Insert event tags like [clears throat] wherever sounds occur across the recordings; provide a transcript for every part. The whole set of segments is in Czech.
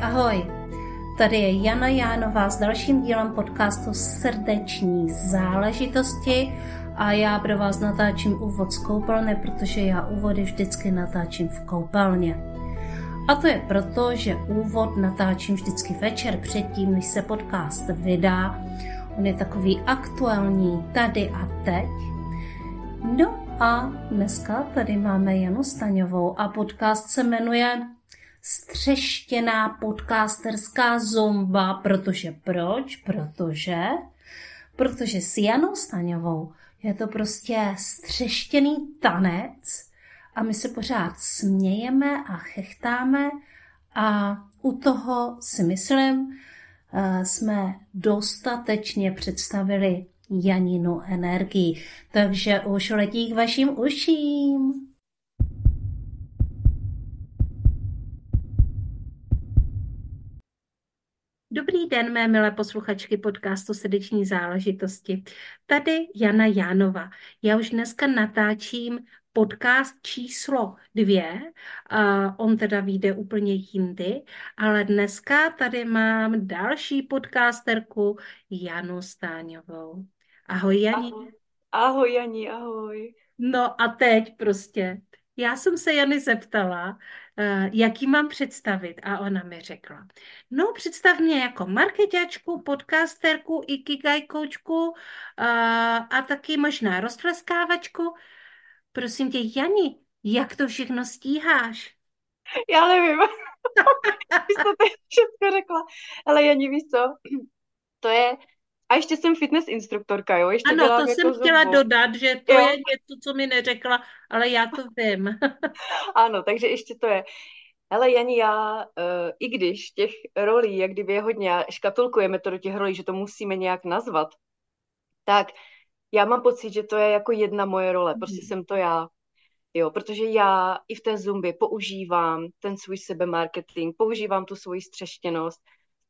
Ahoj, ahoj. Tady je Jana Jánová s dalším dílem podcastu Srdeční záležitosti a já pro vás natáčím úvod z koupelny, protože já úvody vždycky natáčím v koupelně. A to je proto, že úvod natáčím vždycky večer předtím, než se podcast vydá. On je takový aktuální tady a teď. No a dneska tady máme Janu Staňovou a podcast se jmenuje Střeštěná podcasterská zomba, protože proč? Protože protože s Janou Staňovou je to prostě střeštěný tanec, a my se pořád smějeme a chechtáme a u toho si myslím, eh, jsme dostatečně představili Janinu energii. Takže už letí k vašim uším. Dobrý den, mé milé posluchačky podcastu Srdeční záležitosti. Tady Jana Jánova. Já už dneska natáčím podcast číslo dvě. A on teda vyjde úplně jindy, ale dneska tady mám další podcasterku Janu Stáňovou. Ahoj Jani. Ahoj, ahoj Jani, ahoj. No a teď prostě. Já jsem se Jany zeptala, uh, jaký mám představit a ona mi řekla, no představ mě jako marketačku, podcasterku, ikigai koučku uh, a taky možná roztleskávačku. Prosím tě, Jani, jak to všechno stíháš? Já nevím. [laughs] Jsi to teď všechno řekla. Ale Jani, víš co? To je... A ještě jsem fitness instruktorka, jo? Ještě ano, to jako jsem chtěla zubu. dodat, že to jo. je něco, co mi neřekla, ale já to vím. [laughs] ano, takže ještě to je. Hele, Jani, já, uh, i když těch rolí, jak kdyby je hodně, škatulkujeme to do těch rolí, že to musíme nějak nazvat, tak já mám pocit, že to je jako jedna moje role, prostě mm. jsem to já. Jo, protože já i v té zumbě používám ten svůj sebemarketing, používám tu svoji střeštěnost,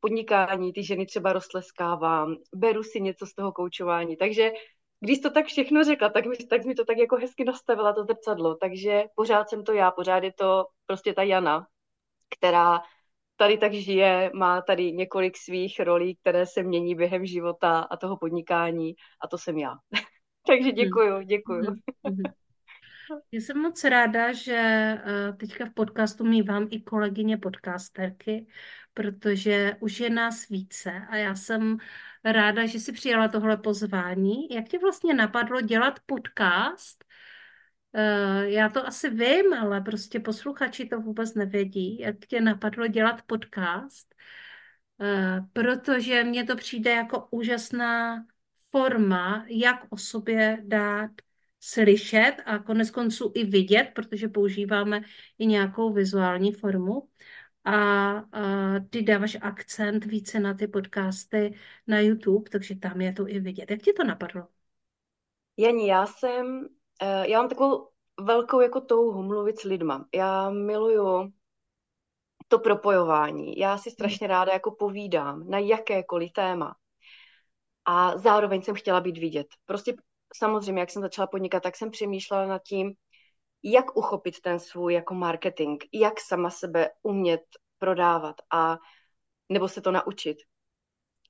podnikání ty ženy třeba roztleskávám, beru si něco z toho koučování, takže když to tak všechno řekla, tak mi, tak mi to tak jako hezky nastavila to zrcadlo, takže pořád jsem to já, pořád je to prostě ta Jana, která tady tak žije, má tady několik svých rolí, které se mění během života a toho podnikání a to jsem já. [laughs] Takže hmm. děkuju, děkuju. Já jsem moc ráda, že eh, teďka v podcastu mývám i kolegyně podcasterky, protože už je nás více a já jsem ráda, že si přijala tohle pozvání. Jak tě vlastně napadlo dělat podcast Eh, já to asi vím, ale prostě posluchači to vůbec nevědí, jak tě napadlo dělat podcast, eh, protože mně to přijde jako úžasná forma, jak o sobě dát slyšet a konec konců i vidět, protože používáme i nějakou vizuální formu. A, a ty dáváš akcent více na ty podcasty na YouTube, takže tam je to i vidět. Jak ti to napadlo? Jani, já jsem Eh, já mám takovou velkou jako touhu mluvit s lidma. Já miluju to propojování. Já si strašně ráda jako povídám na jakékoliv téma. A zároveň jsem chtěla být vidět. Prostě samozřejmě, jak jsem začala podnikat, tak jsem přemýšlela nad tím, jak uchopit ten svůj jako marketing, jak sama sebe umět prodávat a nebo se to naučit.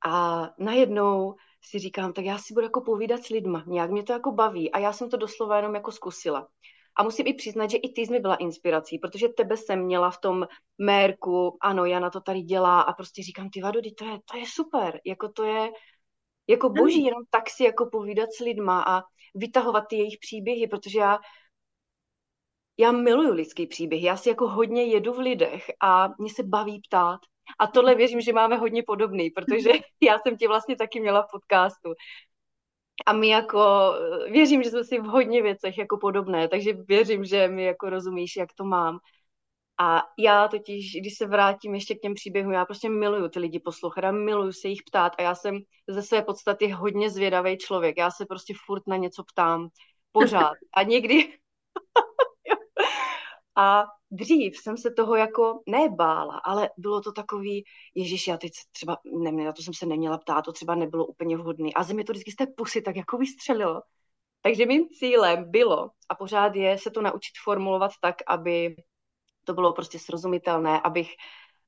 A najednou si říkám, tak já si budu jako povídat s lidma, nějak mě to jako baví a já jsem to doslova jenom jako zkusila. A musím i přiznat, že i ty jsi mi byla inspirací, protože tebe jsem měla v tom mérku, ano, Jana to tady dělá a prostě říkám, ty Vado, to je, to je super, jako to je jako boží, jenom tak si jako povídat s lidma a vytahovat ty jejich příběhy, protože já já miluju lidský příběh, já si jako hodně jedu v lidech a mě se baví ptát. A tohle věřím, že máme hodně podobný, protože [laughs] já jsem tě vlastně taky měla v podcastu. A my jako, věřím, že jsme si v hodně věcech jako podobné, takže věřím, že mi jako rozumíš, jak to mám. A já totiž, když se vrátím ještě k těm příběhům, já prostě miluju ty lidi poslouchat a miluju se jich ptát a já jsem ze své podstaty hodně zvědavý člověk. Já se prostě furt na něco ptám, pořád. A někdy... [laughs] a dřív jsem se toho jako nebála, ale bylo to takový, ježiš, já teď třeba, ne, na to jsem se neměla ptát, to třeba nebylo úplně vhodný. A ze mě to vždycky z té pusy tak jako vystřelilo. Takže mým cílem bylo, a pořád je se to naučit formulovat tak, aby to bylo prostě srozumitelné, abych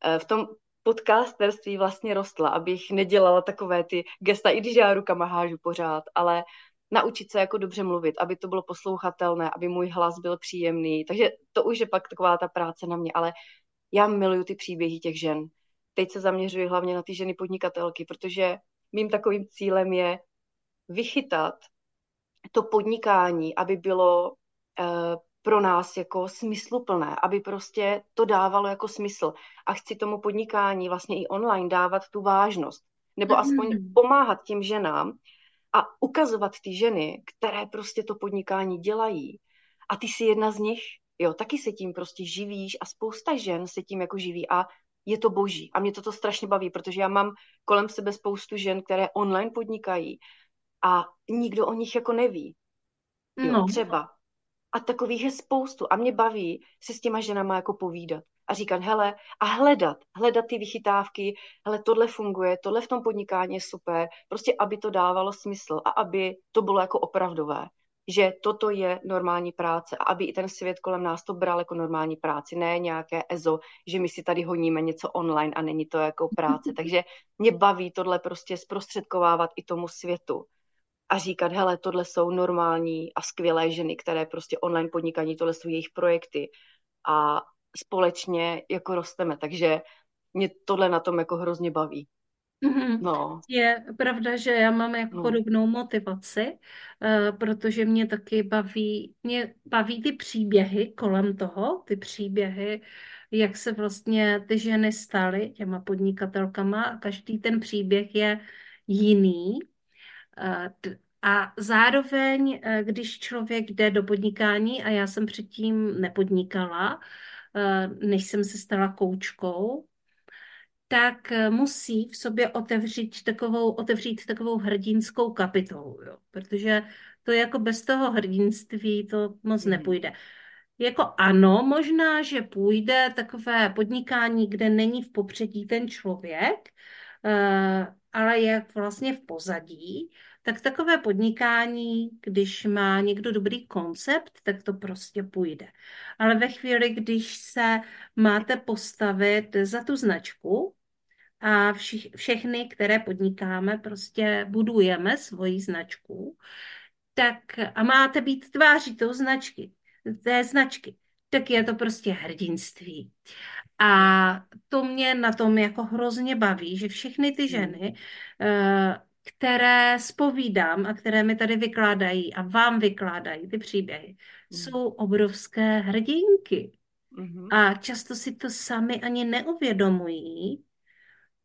eh, v tom podcasterství vlastně rostla, abych nedělala takové ty gesta, i když já rukama hážu pořád, ale naučit se jako dobře mluvit, aby to bylo poslouchatelné, aby můj hlas byl příjemný. Takže to už je pak taková ta práce na mě, ale já miluju ty příběhy těch žen. Teď se zaměřuji hlavně na ty ženy podnikatelky, protože mým takovým cílem je vychytat to podnikání, aby bylo uh, pro nás jako smysluplné, aby prostě to dávalo jako smysl. A chci tomu podnikání vlastně i online dávat tu vážnost. Nebo aspoň mm. pomáhat těm ženám a ukazovat ty ženy, které prostě to podnikání dělají. A ty jsi jedna z nich, jo, taky se tím prostě živíš a spousta žen se tím jako živí a je to boží. A mě to, to strašně baví, protože já mám kolem sebe spoustu žen, které online podnikají a nikdo o nich jako neví. Jo, no. třeba. A takových je spoustu. A mě baví se s těma ženama jako povídat. A říkat, hele, a hledat, hledat ty vychytávky, hele, tohle funguje, tohle v tom podnikání je super, prostě aby to dávalo smysl a aby to bylo jako opravdové že toto je normální práce a aby i ten svět kolem nás to bral jako normální práci, ne nějaké EZO, že my si tady honíme něco online a není to jako práce. [laughs] Takže mě baví tohle prostě zprostředkovávat i tomu světu a říkat, hele, tohle jsou normální a skvělé ženy, které prostě online podnikají, tohle jsou jejich projekty a společně jako rosteme, takže mě tohle na tom jako hrozně baví. Mm-hmm. No. Je pravda, že já mám jako no. podobnou motivaci, uh, protože mě taky baví, mě baví ty příběhy kolem toho, ty příběhy, jak se vlastně ty ženy staly těma podnikatelkama a každý ten příběh je jiný. Uh, a zároveň, uh, když člověk jde do podnikání, a já jsem předtím nepodnikala, než jsem se stala koučkou, tak eh, musí v sobě otevřít takovou, otevřít takovou hrdinskou kapitolu, jo? protože to jako bez toho hrdinství to moc mm. nepůjde. Jako ano, možná, že půjde takové podnikání, kde není v popředí ten člověk, eh, ale je vlastně v pozadí, tak takové podnikání, když má někdo dobrý koncept, tak to prostě půjde. Ale ve chvíli, když se máte postavit za tu značku a všechny, které podnikáme, prostě budujeme svoji značku, tak a máte být tváří toho značky, té značky, tak je to prostě hrdinství. A to mě na tom jako hrozně baví, že všechny ty hmm. ženy, eh, které spovídám a které mi tady vykládají a vám vykládají ty příběhy, mm. jsou obrovské hrdinky. Mm-hmm. A často si to sami ani neuvědomují,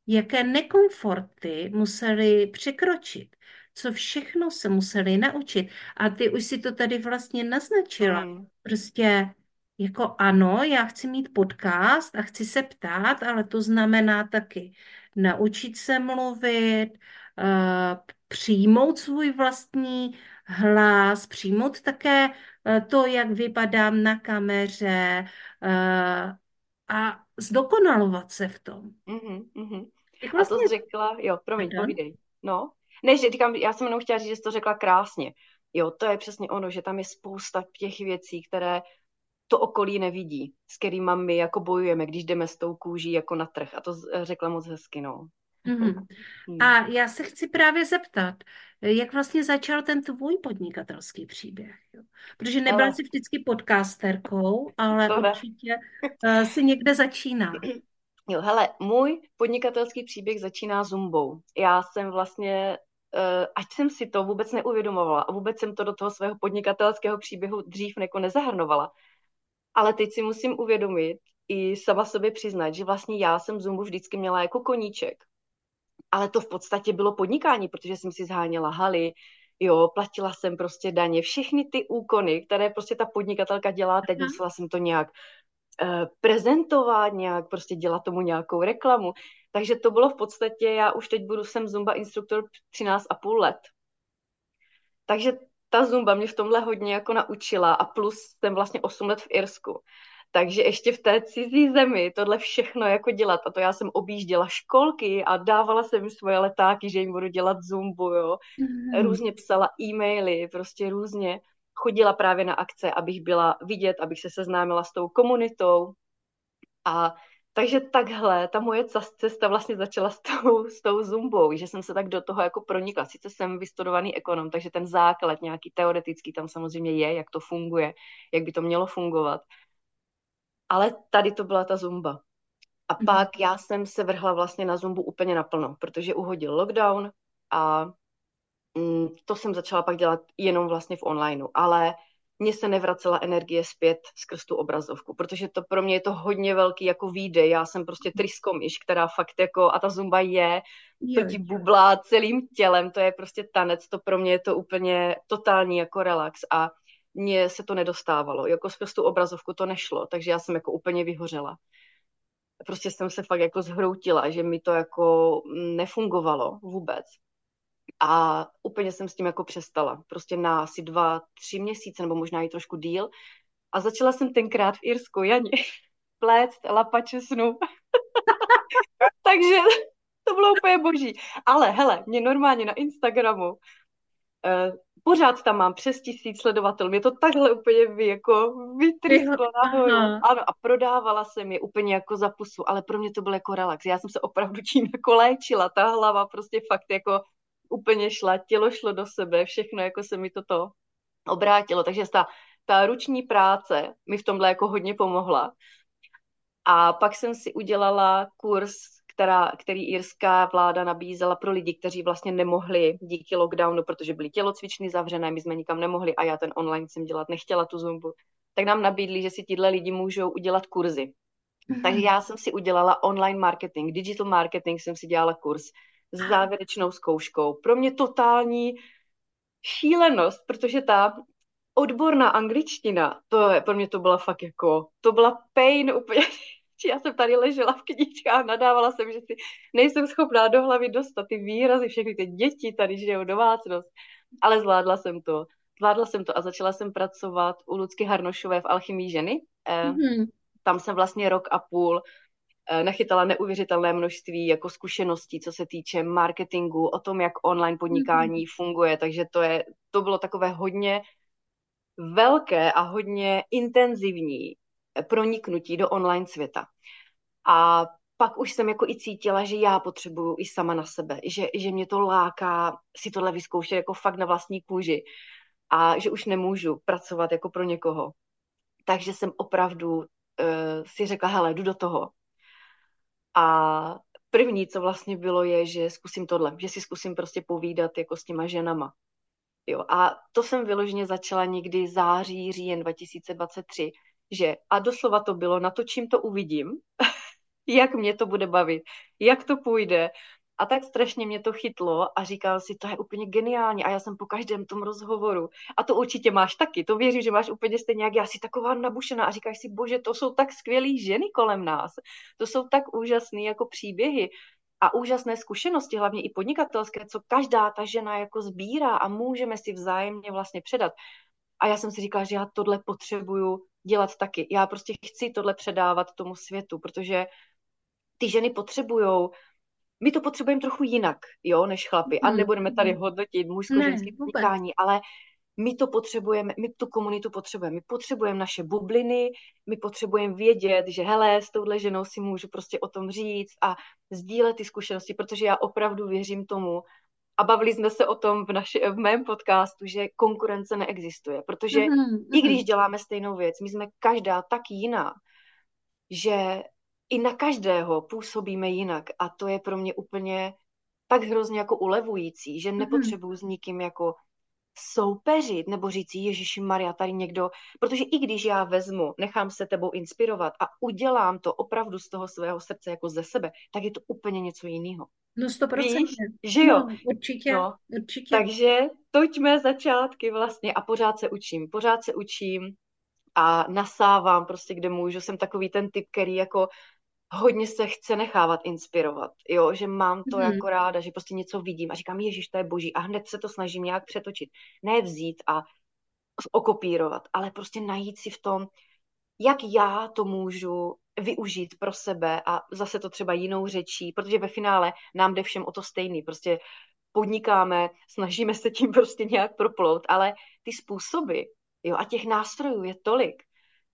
jaké nekomforty museli překročit, co všechno se museli naučit. A ty už si to tady vlastně naznačila. Mm. Prostě jako ano, já chci mít podcast a chci se ptát, ale to znamená taky naučit se mluvit, uh, přijmout svůj vlastní hlas, přijmout také uh, to, jak vypadám na kameře uh, a zdokonalovat se v tom. Mm-hmm, mm-hmm. Vlastně... A to vlastně- jsi řekla, jo, promiň, povídej. No, ne, že říkám, já jsem jenom chtěla říct, že jsi to řekla krásně. Jo, to je přesně ono, že tam je spousta těch věcí, které to okolí nevidí, s kterými my jako bojujeme, když jdeme s tou kůží jako na trh. A to řekla moc hezky, no. Mm-hmm. A já se chci právě zeptat, jak vlastně začal ten tvůj podnikatelský příběh? Jo? Protože nebyla ale... jsi vždycky podcasterkou, ale to určitě uh, si někde začíná. Jo, hele, můj podnikatelský příběh začíná zumbou. Já jsem vlastně, uh, ať jsem si to vůbec neuvědomovala a vůbec jsem to do toho svého podnikatelského příběhu dřív jako nezahrnovala, ale teď si musím uvědomit i sama sobě přiznat, že vlastně já jsem zumbu vždycky měla jako koníček. Ale to v podstatě bylo podnikání, protože jsem si zháněla haly, jo, platila jsem prostě daně, všechny ty úkony, které prostě ta podnikatelka dělá, teď musela jsem to nějak uh, prezentovat, nějak prostě dělat tomu nějakou reklamu. Takže to bylo v podstatě, já už teď budu, jsem Zumba instruktor 13,5 let. Takže ta Zumba mě v tomhle hodně jako naučila a plus jsem vlastně 8 let v Irsku. Takže ještě v té cizí zemi tohle všechno jako dělat. A to já jsem objížděla školky a dávala jsem jim svoje letáky, že jim budu dělat zumbu, jo. Mm. Různě psala e-maily, prostě různě. Chodila právě na akce, abych byla vidět, abych se seznámila s tou komunitou. A takže takhle ta moje cesta vlastně začala s tou, s tou zumbou, že jsem se tak do toho jako pronikla. Sice jsem vystudovaný ekonom, takže ten základ nějaký teoretický tam samozřejmě je, jak to funguje, jak by to mělo fungovat. Ale tady to byla ta zumba. A mm. pak já jsem se vrhla vlastně na zumbu úplně naplno, protože uhodil lockdown a mm, to jsem začala pak dělat jenom vlastně v onlineu. Ale mně se nevracela energie zpět skrz tu obrazovku, protože to pro mě je to hodně velký jako výdej. Já jsem prostě triskomíš, která fakt jako, a ta zumba je, to ti bublá celým tělem, to je prostě tanec, to pro mě je to úplně totální jako relax a mně se to nedostávalo, jako skrz tu obrazovku to nešlo, takže já jsem jako úplně vyhořela. Prostě jsem se fakt jako zhroutila, že mi to jako nefungovalo vůbec. A úplně jsem s tím jako přestala. Prostě na asi dva, tři měsíce, nebo možná i trošku díl. A začala jsem tenkrát v Irsku, Janě, [laughs] pléct lapače snu. [laughs] Takže to bylo úplně boží. Ale hele, mě normálně na Instagramu uh, pořád tam mám přes tisíc sledovatelů. Mě to takhle úplně vy, jako vytrýsklo nahoru. Ano, a prodávala jsem je úplně jako za pusu, ale pro mě to byl jako relax. Já jsem se opravdu tím [laughs] jako léčila. Ta hlava prostě fakt jako úplně šla, tělo šlo do sebe, všechno jako se mi toto obrátilo. Takže ta, ta ruční práce mi v tomhle jako hodně pomohla. A pak jsem si udělala kurz, která, který irská vláda nabízela pro lidi, kteří vlastně nemohli díky lockdownu, protože byly tělocvičny zavřené, my jsme nikam nemohli a já ten online jsem dělat nechtěla tu zumbu, tak nám nabídli, že si tyhle lidi můžou udělat kurzy. Mm-hmm. Takže já jsem si udělala online marketing, digital marketing jsem si dělala kurz s závěrečnou zkouškou. Pro mě totální šílenost, protože ta odborná angličtina, to je, pro mě to byla fakt jako, to byla pain úplně. [laughs] Já jsem tady ležela v knižkách, nadávala jsem, že si nejsem schopná do hlavy dostat ty výrazy, všechny ty děti tady žijou domácnost. Ale zvládla jsem to. Zvládla jsem to a začala jsem pracovat u Lucky Harnošové v Alchymii ženy. Mm-hmm. Tam jsem vlastně rok a půl Eh, nachytala neuvěřitelné množství jako zkušeností, co se týče marketingu, o tom, jak online podnikání mm-hmm. funguje, takže to, je, to bylo takové hodně velké a hodně intenzivní proniknutí do online světa. A pak už jsem jako i cítila, že já potřebuju i sama na sebe, že, že mě to láká si tohle vyzkoušet jako fakt na vlastní kůži a že už nemůžu pracovat jako pro někoho. Takže jsem opravdu uh, si řekla, hele, jdu do toho. A první, co vlastně bylo, je, že zkusím tohle, že si zkusím prostě povídat jako s těma ženama. Jo, a to jsem vyloženě začala někdy září, říjen 2023, že a doslova to bylo, natočím to, uvidím, [laughs] jak mě to bude bavit, jak to půjde, a tak strašně mě to chytlo a říkal si, to je úplně geniální. A já jsem po každém tom rozhovoru, a to určitě máš taky, to věřím, že máš úplně stejně jak já, si taková nabušená a říkáš si, bože, to jsou tak skvělé ženy kolem nás, to jsou tak úžasné jako příběhy a úžasné zkušenosti, hlavně i podnikatelské, co každá ta žena jako sbírá a můžeme si vzájemně vlastně předat. A já jsem si říkala, že já tohle potřebuju dělat taky. Já prostě chci tohle předávat tomu světu, protože ty ženy potřebují my to potřebujeme trochu jinak, jo, než chlapy. A nebudeme tady hodnotit mužsko-ženské podnikání, ale my to potřebujeme, my tu komunitu potřebujeme. My potřebujeme naše bubliny, my potřebujeme vědět, že hele, s touhle ženou si můžu prostě o tom říct a sdílet ty zkušenosti, protože já opravdu věřím tomu, a bavili jsme se o tom v, naši, v mém podcastu, že konkurence neexistuje, protože mm-hmm. i když děláme stejnou věc, my jsme každá tak jiná, že i na každého působíme jinak a to je pro mě úplně tak hrozně jako ulevující, že mhm. nepotřebuju s nikým jako soupeřit nebo říct Ježíši Maria, tady někdo, protože i když já vezmu, nechám se tebou inspirovat a udělám to opravdu z toho svého srdce jako ze sebe, tak je to úplně něco jiného. No sto procent. Že jo? No, určitě, no. určitě. Takže toďme začátky vlastně a pořád se učím. Pořád se učím a nasávám prostě, kde můžu. Jsem takový ten typ, který jako hodně se chce nechávat inspirovat, jo, že mám to mm. jako ráda, že prostě něco vidím a říkám, ježiš, to je boží a hned se to snažím nějak přetočit. Ne vzít a okopírovat, ale prostě najít si v tom, jak já to můžu využít pro sebe a zase to třeba jinou řečí, protože ve finále nám jde všem o to stejný, prostě podnikáme, snažíme se tím prostě nějak proplout, ale ty způsoby, jo, a těch nástrojů je tolik,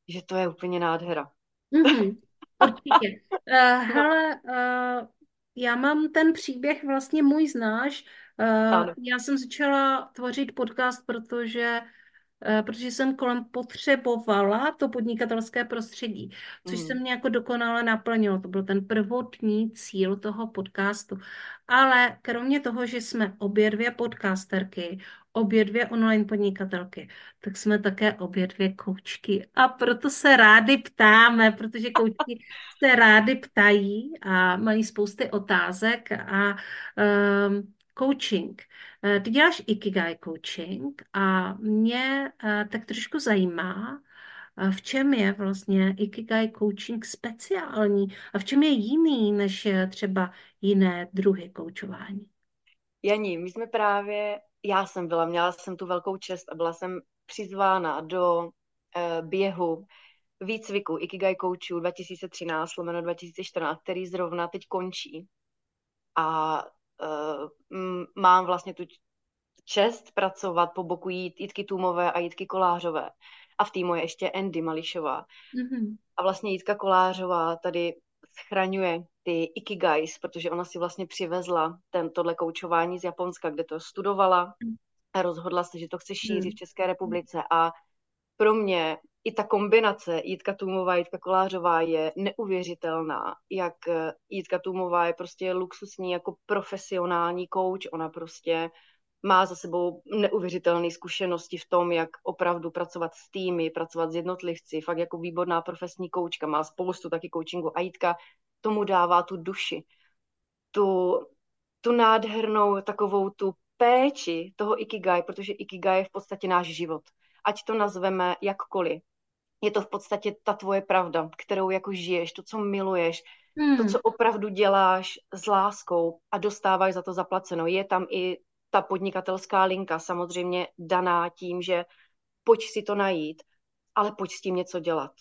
že to je úplně nádhera. Mm-hmm. Určitě. Uh, [laughs] hele, uh, já mám ten příběh, vlastně můj znáš. Uh, Ano. já jsem začala tvořit podcast, protože protože jsem kolem potřebovala to podnikatelské prostředí, což se Mm. mě jako dokonale naplnilo. To byl ten prvotní cíl toho podcastu. Ale kromě toho, že jsme obě dvě podcasterky, obě dvě online podnikatelky, tak jsme také obě dvě koučky. A proto se rádi ptáme, protože koučky se rádi ptají a mají spousty otázek a um, coaching. Eh, Ty děláš Ikigai coaching a mě eh, tak trošku zajímá, eh, v čem je vlastně Ikigai coaching speciální a v čem je jiný než třeba jiné druhy koučování. Janí, my jsme právě, já jsem byla, měla jsem tu velkou čest a byla jsem přizvána do běhu výcviku Ikigai coachů 2013 lomeno 2014, který zrovna teď končí. A mám vlastně tu čest pracovat po boku Jít, Jitky Tůmové a Jitky Kolářové. A v týmu je ještě Andy Mališová. Mm-hmm. A vlastně Jitka Kolářová tady schraňuje ty ikigais, protože ona si vlastně přivezla ten, tohle koučování z Japonska, kde to studovala a rozhodla se, že to chce šířit v České republice a pro mě i ta kombinace Jitka Tůmová, Jitka Kolářová je neuvěřitelná, jak Jitka Tůmová je prostě luxusní jako profesionální kouč, ona prostě má za sebou neuvěřitelné zkušenosti v tom, jak opravdu pracovat s týmy, pracovat s jednotlivci, fakt jako výborná profesní koučka, má spoustu taky coachingu a Jitka tomu dává tu duši, tu, tu nádhernou takovou tu péči toho ikigai, protože ikigai je v podstatě náš život. Ať to nazveme jakkoliv. Je to v podstatě ta tvoje pravda, kterou jako žiješ, to, co miluješ, hmm. to, co opravdu děláš s láskou a dostáváš za to zaplaceno. Je tam i ta podnikatelská linka samozřejmě daná tím, že pojď si to najít, ale pojď s tím něco dělat.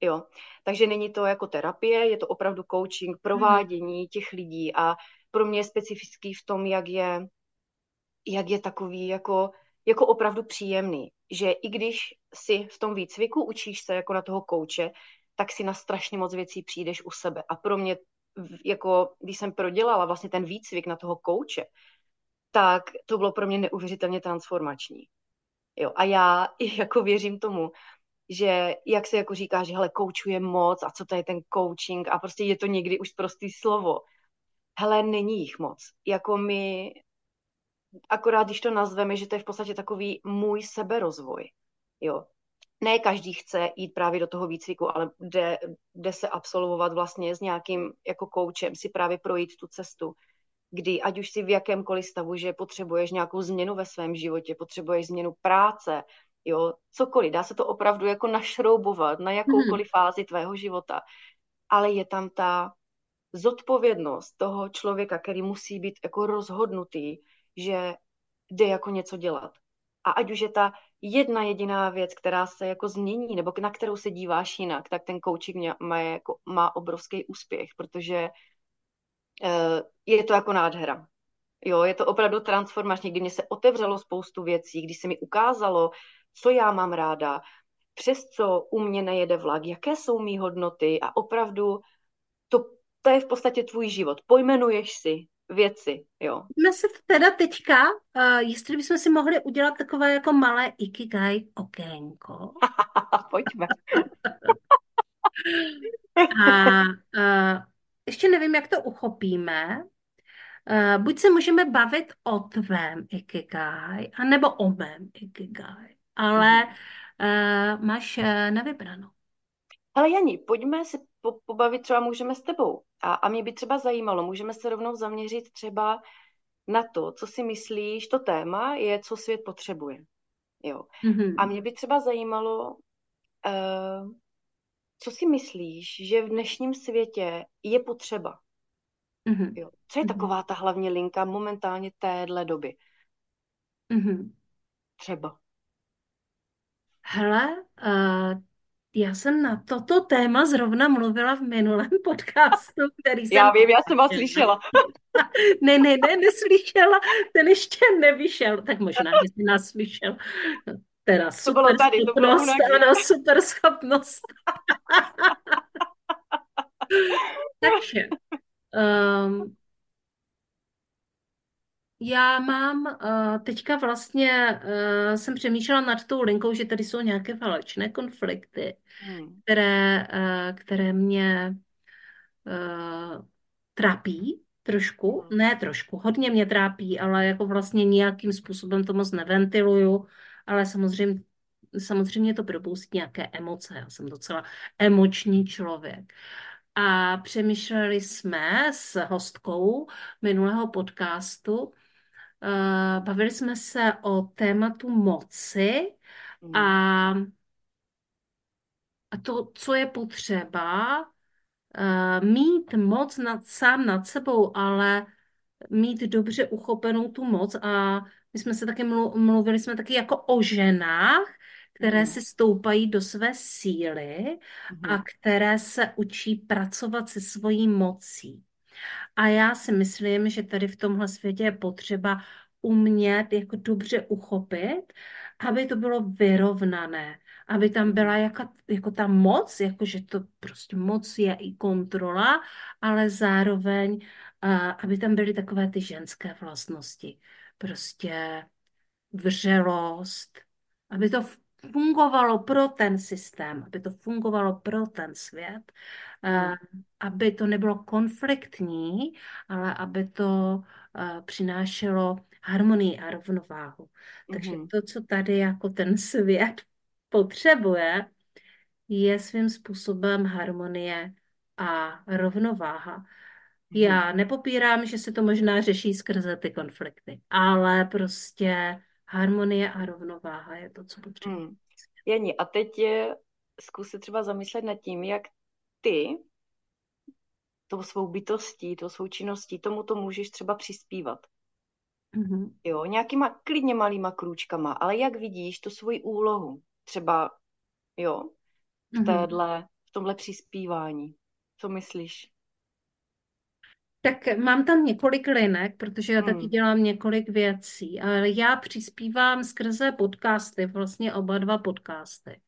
Jo. Takže není to jako terapie, je to opravdu coaching, provádění těch lidí a pro mě je specifický v tom, jak je, jak je takový jako, jako opravdu příjemný. Že i když si v tom výcviku učíš se jako na toho kouče, tak si na strašně moc věcí přijdeš u sebe. A pro mě, jako když jsem prodělala vlastně ten výcvik na toho kouče, tak to bylo pro mě neuvěřitelně transformační. Jo, a já [laughs] jako věřím tomu, že jak se jako říká, že hele, koučuje moc a co to je ten coaching a prostě je to někdy už prostý slovo. Hele, není jich moc. Jako my, akorát když to nazveme, že to je v podstatě takový můj seberozvoj. Jo. Ne každý chce jít právě do toho výcviku, ale jde, jde se absolvovat vlastně s nějakým jako koučem, si právě projít tu cestu kdy ať už si v jakémkoliv stavu, že potřebuješ nějakou změnu ve svém životě, potřebuješ změnu práce, jo, cokoliv, dá se to opravdu jako našroubovat na jakoukoliv hmm. fázi tvého života, ale je tam ta zodpovědnost toho člověka, který musí být jako rozhodnutý, že jde jako něco dělat. A ať už je ta jedna jediná věc, která se jako změní, nebo na kterou se díváš jinak, tak ten coaching má, jako, má obrovský úspěch, protože je to jako nádhera. Jo, je to opravdu transformační, kdy mě se otevřelo spoustu věcí, kdy se mi ukázalo, co já mám ráda, přes co u mě nejede vlak, jaké jsou mý hodnoty a opravdu to, to je v podstatě tvůj život. Pojmenuješ si věci, jo. Jsme se teda teďka, uh, jestli bychom si mohli udělat takové jako malé ikigai okénko. [laughs] Pojďme. [laughs] a uh, ještě nevím, jak to uchopíme. Uh, buď se můžeme bavit o tvém ikigai, anebo o mém ikigai, ale uh, máš uh, na vybranou. Ale Janí, pojďme se po, pobavit, třeba můžeme s tebou. A, a mě by třeba zajímalo, můžeme se rovnou zaměřit třeba na to, co si myslíš, to téma je, co svět potřebuje. Jo. Mm-hmm. A mě by třeba zajímalo, uh, co si myslíš, že v dnešním světě je potřeba? Mm-hmm. Jo. Co je mm-hmm. taková ta hlavní linka momentálně téhle doby? Mm-hmm. Třeba. Hele, uh, já jsem na toto téma zrovna mluvila v minulém [laughs] podcastu, který jsem... Já vím, já jsem vás slyšela. [laughs] ne, ne, ne, neslyšela, ten ještě nevyšel, tak možná, že jsi nás slyšel. Teda super to bylo tady, schopnost, to bylo ano, super schopnost. [laughs] Takže um, já mám uh, teďka vlastně, uh, jsem přemýšlela nad tou linkou, že tady jsou nějaké válečné konflikty, Hmm. které, uh, které mě uh, trápí trošku, Hmm. ne trošku, hodně mě trápí, ale jako vlastně nějakým způsobem to moc neventiluju, ale samozřejmě, samozřejmě to propustí nějaké emoce, já jsem docela emoční člověk. A přemýšleli jsme s hostkou minulého podcastu, bavili jsme se o tématu moci a, Hmm. a to, co je potřeba, uh, mít moc nad, sám nad sebou, ale mít dobře uchopenou tu moc a my jsme se taky mlu, mluvili jsme taky jako o ženách, které Hmm. si stoupají do své síly a Hmm. které se učí pracovat se svojí mocí. A já si myslím, že tady v tomhle světě je potřeba umět jako dobře uchopit, aby to bylo vyrovnané, aby tam byla jako, jako ta moc, jako že to prostě moc je i kontrola, ale zároveň, uh, aby tam byly takové ty ženské vlastnosti. Prostě vřelost, aby to fungovalo pro ten systém, aby to fungovalo pro ten svět, Hmm. aby to nebylo konfliktní, ale aby to přinášelo harmonii a rovnováhu. Takže Hmm. to, co tady jako ten [laughs] svět potřebuje, je svým způsobem harmonie a rovnováha. Já nepopírám, že se to možná řeší skrze ty konflikty, ale prostě harmonie a rovnováha je to, co potřebuje. Hmm. Jani, a teď je zkus se třeba zamyslet nad tím, jak ty tou svou bytostí, tou svou činností, tomu to můžeš třeba přispívat. Mm-hmm. Jo, nějakýma klidně malýma krůčkama, ale jak vidíš tu svoji úlohu, třeba, jo, v téhle, v tomhle přispívání. Co myslíš? Tak mám tam několik linek, protože já taky Hmm. dělám několik věcí, ale já přispívám skrze podcasty, vlastně oba dva podcasty.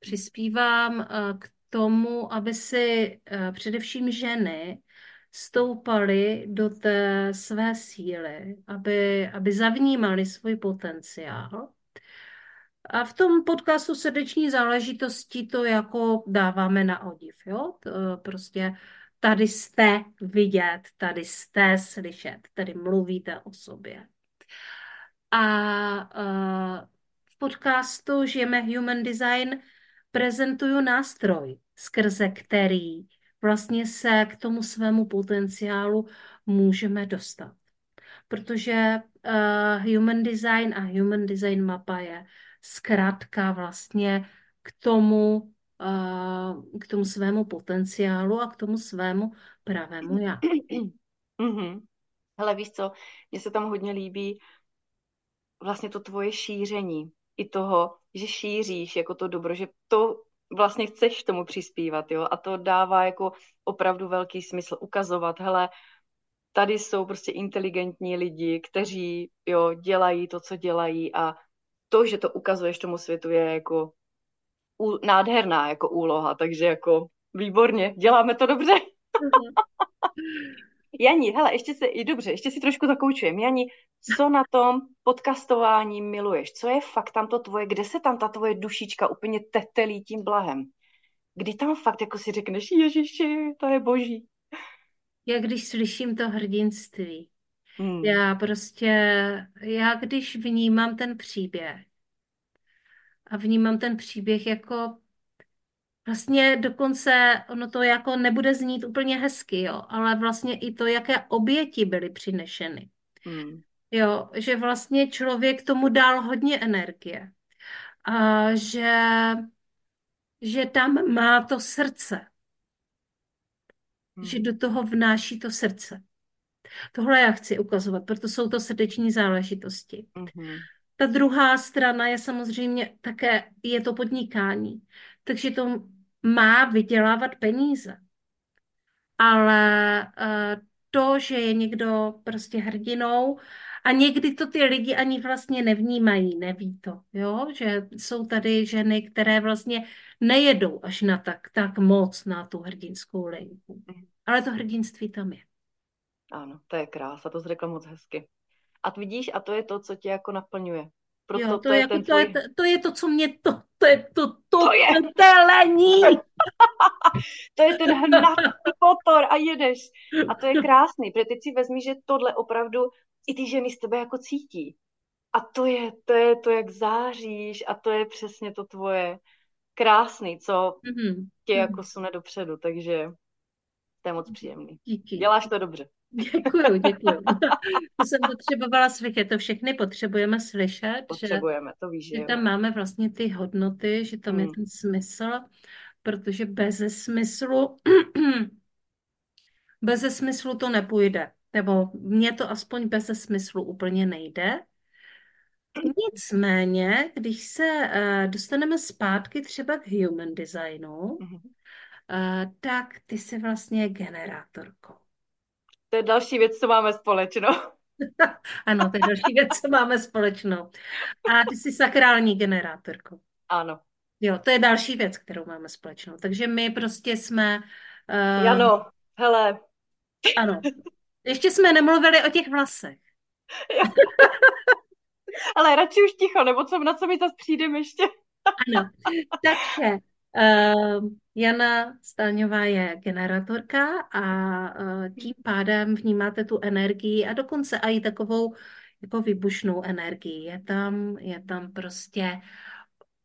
Přispívám eh, k tomu, aby si eh, především ženy stoupaly do té své síly, aby, aby zavnímali svůj potenciál. A v tom podcastu srdeční záležitosti to jako dáváme na odiv, jo? To prostě tady jste vidět, tady jste slyšet, tady mluvíte o sobě. A uh, v podcastu Žijeme Human Design prezentuju nástroj, skrze který vlastně se k tomu svému potenciálu můžeme dostat. Protože uh, Human Design a Human Design mapa je zkrátka vlastně k tomu, k tomu svému potenciálu a k tomu svému pravému já. mm-hmm. [clears throat] Hele, víš co, mně se tam hodně líbí vlastně to tvoje šíření i toho, že šíříš jako to dobro, že to vlastně chceš tomu přispívat, jo, a to dává jako opravdu velký smysl ukazovat, hele, tady jsou prostě inteligentní lidi, kteří, jo, dělají to, co dělají a to, že to ukazuješ tomu světu je jako ú, nádherná jako úloha, takže jako výborně, děláme to dobře. Jani, hele, ještě se, i dobře, ještě si trošku zakoučujem. Jani, co na tom podcastování miluješ? Co je fakt tam to tvoje, kde se tam ta tvoje dušička úplně tetelí tím blahem? Kdy tam fakt jako si řekneš, Ježiši, to je boží. Já když slyším to hrdinství, hmm. já prostě, já když vnímám ten příběh a vnímám ten příběh jako Vlastně dokonce ono to jako nebude znít úplně hezky, jo, ale vlastně i to, jaké oběti byly přinešeny. Hmm. Jo, že vlastně člověk tomu dal hodně energie. A že, že tam má to srdce. Hmm. Že do toho vnáší to srdce. Tohle já chci ukazovat, proto jsou to srdeční záležitosti. Hmm. Ta druhá strana je samozřejmě také, je to podnikání. Takže to má vydělávat peníze. Ale to, že je někdo prostě hrdinou A někdy to ty lidi ani vlastně nevnímají, neví to, jo? Že jsou tady ženy, které vlastně nejedou až na tak, tak moc na tu hrdinskou linku. Ale to hrdinství tam je. Ano, to je krása, to jsi moc hezky. A vidíš, a to je to, co tě jako naplňuje. Proto jo, to, to, je jako, to, tvůj... je, to je to, co mě to, to je to, to, to je. telení. [laughs] to je ten hnací motor a jedeš. A to je krásný, protože teď si vezmi, že tohle opravdu i ty ženy z tebe jako cítí. A to je, to je to, jak záříš a to je přesně to tvoje krásný, co mm-hmm. tě mm-hmm. jako sune dopředu, takže to je moc příjemný. Díky. Děláš to dobře. Děkuju, děkuju. To jsem potřebovala slyšet, to všechny potřebujeme slyšet. Potřebujeme, že, to víš, že tam máme vlastně ty hodnoty, že tam hmm. je ten smysl, protože bez smyslu [clears throat] bez smyslu to nepůjde. Nebo mně to aspoň bez smyslu úplně nejde. Nicméně, když se uh, dostaneme zpátky třeba k human designu, uh, tak ty jsi vlastně generátorkou. To je další věc, co máme společnou. [laughs] ano, to je další věc, co máme společnou. A ty jsi sakrální generátorkou. Ano. Jo, to je další věc, kterou máme společnou. Takže my prostě jsme... Uh... Jano, hele. Ano. Ještě jsme nemluvili o těch vlasech. [laughs] Ale radši už ticho, nebo co, na co mi zase přijdeme ještě. ano. Takže uh, Jana Stáňová je generátorka a uh, tím pádem vnímáte tu energii a dokonce i takovou jako vybušnou energii. Je tam, je tam prostě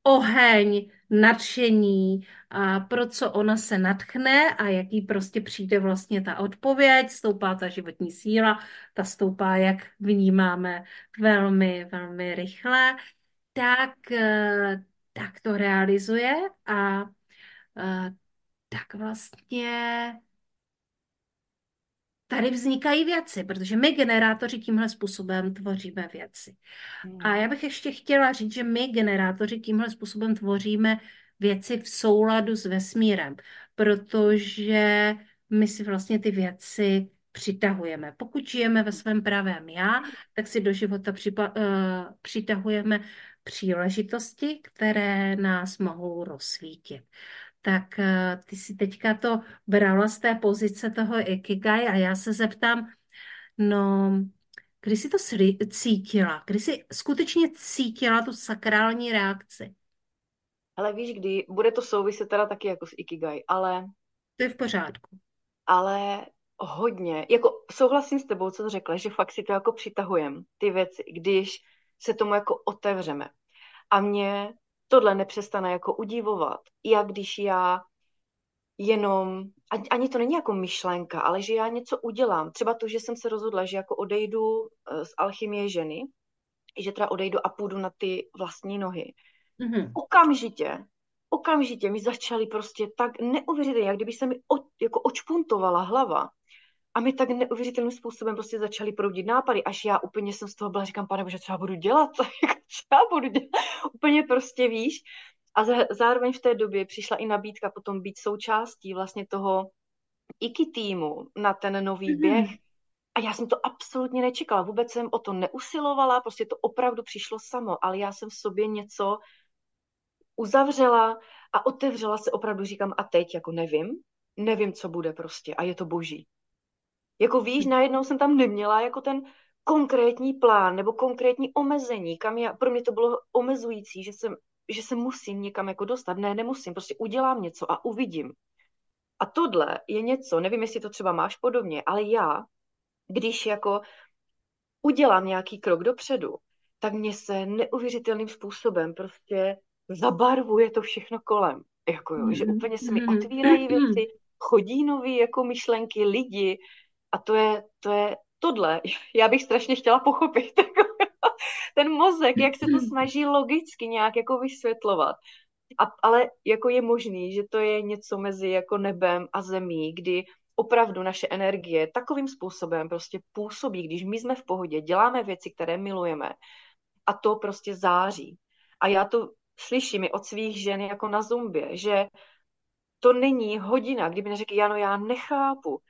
oheň, nadšení, a pro co ona se natchne a jaký prostě přijde vlastně ta odpověď, stoupá ta životní síla, ta stoupá, jak vnímáme, velmi, velmi rychle, tak, eh, tak to realizuje a eh, tak vlastně tady vznikají věci, protože my generátoři tímhle způsobem tvoříme věci. A hmm. já bych ještě chtěla říct, že my generátoři tímhle způsobem tvoříme věci v souladu s vesmírem, protože my si vlastně ty věci přitahujeme. Pokud žijeme ve svém pravém já, tak si do života připa- uh, přitahujeme příležitosti, které nás mohou rozsvítit tak eh, ty si teďka to brala z té pozice toho Ikigai a já se zeptám, no, kdy jsi to cítila? Kdy jsi skutečně cítila tu sakrální reakci? Ale víš, kdy, bude to souviset teda taky jako s Ikigai, ale... To je v pořádku. Ale hodně, jako souhlasím s tebou, co jsi řekla, že fakt si to jako přitahujem, ty věci, když se tomu jako otevřeme. A mě tohle nepřestane jako udivovat. Jak když já jenom, ani to není jako myšlenka, ale že já něco udělám. Třeba to, že jsem se rozhodla, že jako odejdu eh, z alchymie ženy, že teda odejdu a půjdu na ty vlastní nohy. Mm-hmm. Okamžitě, okamžitě mi začaly prostě tak neuvěřitelně, jak kdyby se mi o, jako očpuntovala hlava. A mi tak neuvěřitelným způsobem prostě začaly proudit nápady, až já úplně jsem z toho byla, říkám, pane bože, co já budu dělat, [laughs] co já budu dělat, úplně prostě víš. A zároveň v té době přišla i nabídka potom být součástí vlastně toho IKI týmu na ten nový mm-hmm. běh. A já jsem to absolutně nečekala, vůbec jsem o to neusilovala, prostě to opravdu přišlo samo, ale já jsem v sobě něco uzavřela a otevřela se opravdu, říkám, a teď jako nevím, nevím, co bude prostě a je to boží. Jako víš, najednou jsem tam neměla jako ten konkrétní plán nebo konkrétní omezení, kam já, pro mě to bylo omezující, že jsem, že se musím někam jako dostat. Ne, nemusím, prostě udělám něco a uvidím. A tohle je něco, nevím, jestli to třeba máš podobně, ale já, když jako udělám nějaký krok dopředu, tak mě se neuvěřitelným způsobem prostě zabarvuje to všechno kolem. Jako jo, že mm-hmm. úplně se mi mm-hmm. otvírají věci, chodí nový jako myšlenky, lidi, a to je, to je tohle. [laughs] Já bych strašně chtěla pochopit [laughs] ten mozek, jak se to snaží logicky nějak jako vysvětlovat. A, ale jako je možný, že to je něco mezi jako nebem a zemí, kdy opravdu naše energie takovým způsobem prostě působí, když my jsme v pohodě, děláme věci, které milujeme a to prostě září. A já to slyším i od svých žen jako na zumbě, že to není hodina, kdyby neřekli, Jano, já nechápu,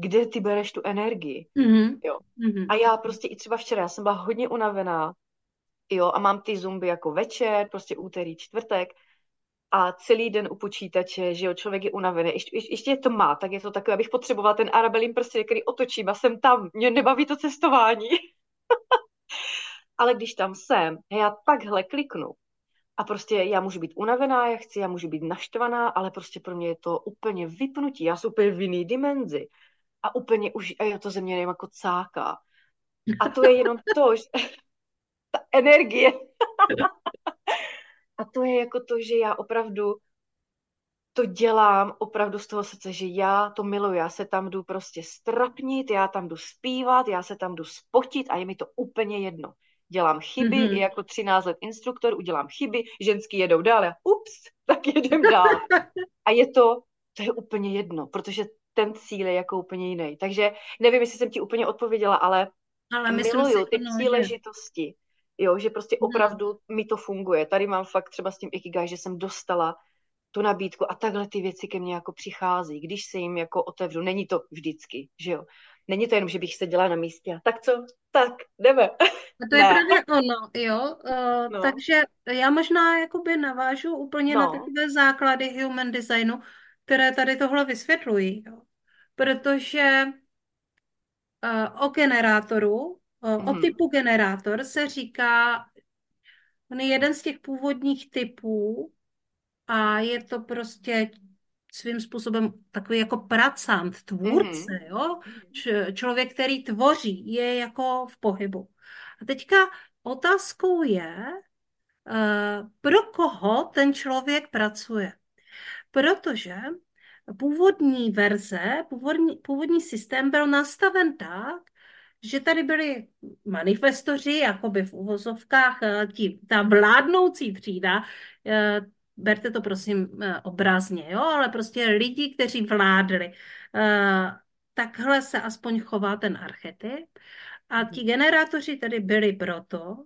kde ty bereš tu energii. Mhm. Jo. Mhm. A já prostě i třeba včera, já jsem byla hodně unavená, jo, a mám ty zumby jako večer, prostě úterý, čtvrtek, a celý den u počítače, že jo, člověk je unavený, ještě, ještě, ještě to má, tak je to takové, abych potřebovala ten Arabelin prostě, který otočím a jsem tam, mě nebaví to cestování. [laughs] Ale když tam jsem, já takhle kliknu a prostě já můžu být unavená, já chci, já můžu být naštvaná, ale prostě pro mě je to úplně vypnutí, já jsem úplně v jiný dimenzi a úplně už, a já to ze mě nevím, jako cáká. A to je jenom [laughs] to, že [laughs] ta energie. [laughs] a to je jako to, že já opravdu to dělám opravdu z toho srdce, že já to miluji, já se tam jdu prostě strapnit, já tam jdu zpívat, já se tam jdu spotit a je mi to úplně jedno. Dělám chyby, mm-hmm. i jako 13 let instruktor, udělám chyby, ženský jedou dál, já ups, tak jedem dál. A je to, to je úplně jedno, protože ten cíl je jako úplně jiný. Takže nevím, jestli jsem ti úplně odpověděla, ale, Ale miluju si, ty no, příležitosti. Jo, že prostě Mhm. opravdu mi to funguje. Tady mám fakt třeba s tím Ikigai, že jsem dostala tu nabídku a takhle ty věci ke mně jako přichází, když se jim jako otevřu. Není to vždycky, že jo. Není to jenom, že bych seděla na místě a tak co, tak jdeme. A to je [laughs] Ne. právě ono, jo. Uh, No. Takže já možná jakoby navážu úplně na No. takové základy human designu, které tady tohle vysvětlují, jo. Protože uh, o generátoru, uh, o Mhm. typu generátor se říká, on je jeden z těch původních typů a je to prostě svým způsobem takový jako pracant, tvůrce, Mhm. jo? Č- člověk, který tvoří, je jako v pohybu. A teďka otázkou je, eh, pro koho ten člověk pracuje. Protože původní verze, původní, původní systém byl nastaven tak, že tady byli manifestoři, jakoby v uvozovkách, eh, ti, ta vládnoucí třída, eh, berte to prosím eh, obrazně, jo, ale prostě lidi, kteří vládli. Takhle se aspoň chová ten archetyp. A ti generátoři tady byli proto,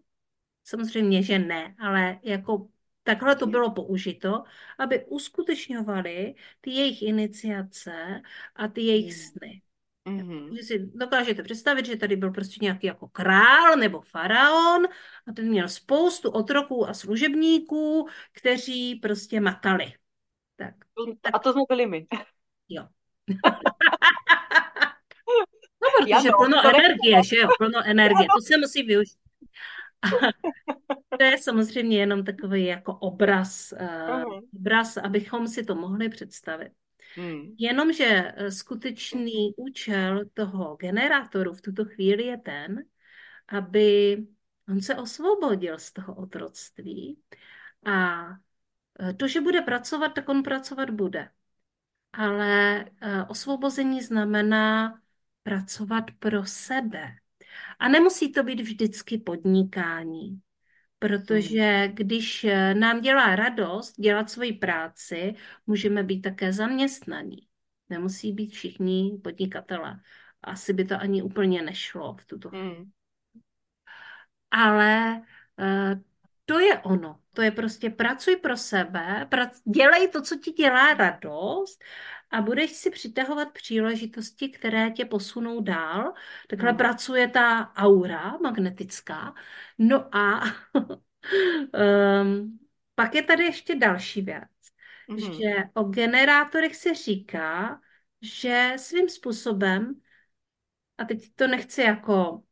samozřejmě, že ne, ale jako takhle to bylo použito, aby uskutečňovali ty jejich iniciace a ty jejich sny. Mhm. Že si dokážete představit, že tady byl prostě nějaký jako král nebo faraon a ten měl spoustu otroků a služebníků, kteří prostě makali. Tak, A to jsme byli my. jo. [laughs] No, protože Jano, plno to ne- energie, že jo, plno energie, to se musí využít. [laughs] To je samozřejmě jenom takový jako obraz, uh, obraz, abychom si to mohli představit. Mhm. Jenomže eh, skutečný účel toho generátoru v tuto chvíli je ten, aby on se osvobodil z toho otroctví a eh, to, že bude pracovat, tak on pracovat bude. Ale osvobození znamená pracovat pro sebe. A nemusí to být vždycky podnikání. Protože když eh, nám dělá radost dělat svoji práci, můžeme být také zaměstnaní. Nemusí být všichni podnikatelé. Asi by to ani úplně nešlo v tuto chvíli. Mhm. Ale eh, to je ono. To je prostě pracuj pro sebe, prac, dělej to, co ti dělá radost a budeš si přitahovat příležitosti, které tě posunou dál. Takhle Hmm. pracuje ta aura magnetická. No a um, [laughs] pak je tady ještě další věc, Mhm. že o generátorech se říká, že svým způsobem, a teď to nechci jako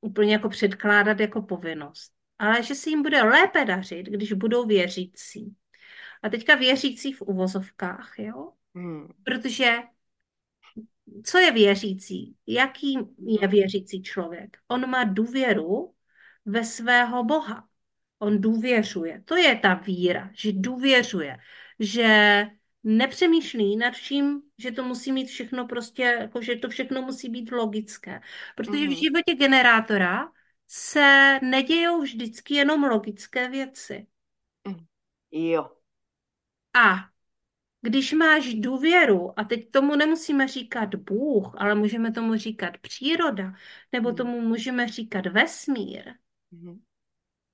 úplně jako předkládat jako povinnost, ale že se jim bude lépe dařit, když budou věřící. A teďka věřící v uvozovkách, jo? Mhm. Protože co je věřící? Jaký je věřící člověk? On má důvěru ve svého Boha. On důvěřuje. To je ta víra, že důvěřuje, že nepřemýšlí nad čím, že to musí mít všechno prostě, jako že to všechno musí být logické. Protože v Mhm. životě generátora se nedějou vždycky jenom logické věci. Jo. A když máš důvěru, a teď tomu nemusíme říkat Bůh, ale můžeme tomu říkat příroda, nebo Mhm. tomu můžeme říkat vesmír, Mhm.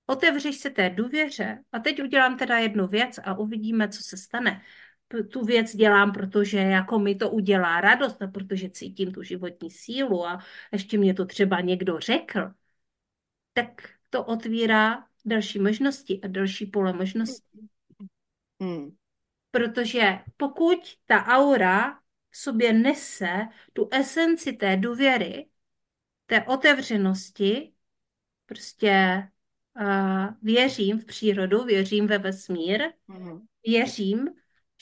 otevřeš se té důvěře a teď udělám teda jednu věc a uvidíme, co se stane. tu věc dělám, protože jako mi to udělá radost a protože cítím tu životní sílu a ještě mě to třeba někdo řekl, tak to otvírá další možnosti a další pole možností. Hmm. Protože pokud ta aura v sobě nese tu esenci té důvěry, té otevřenosti, prostě uh, věřím v přírodu, věřím ve vesmír, mm. věřím,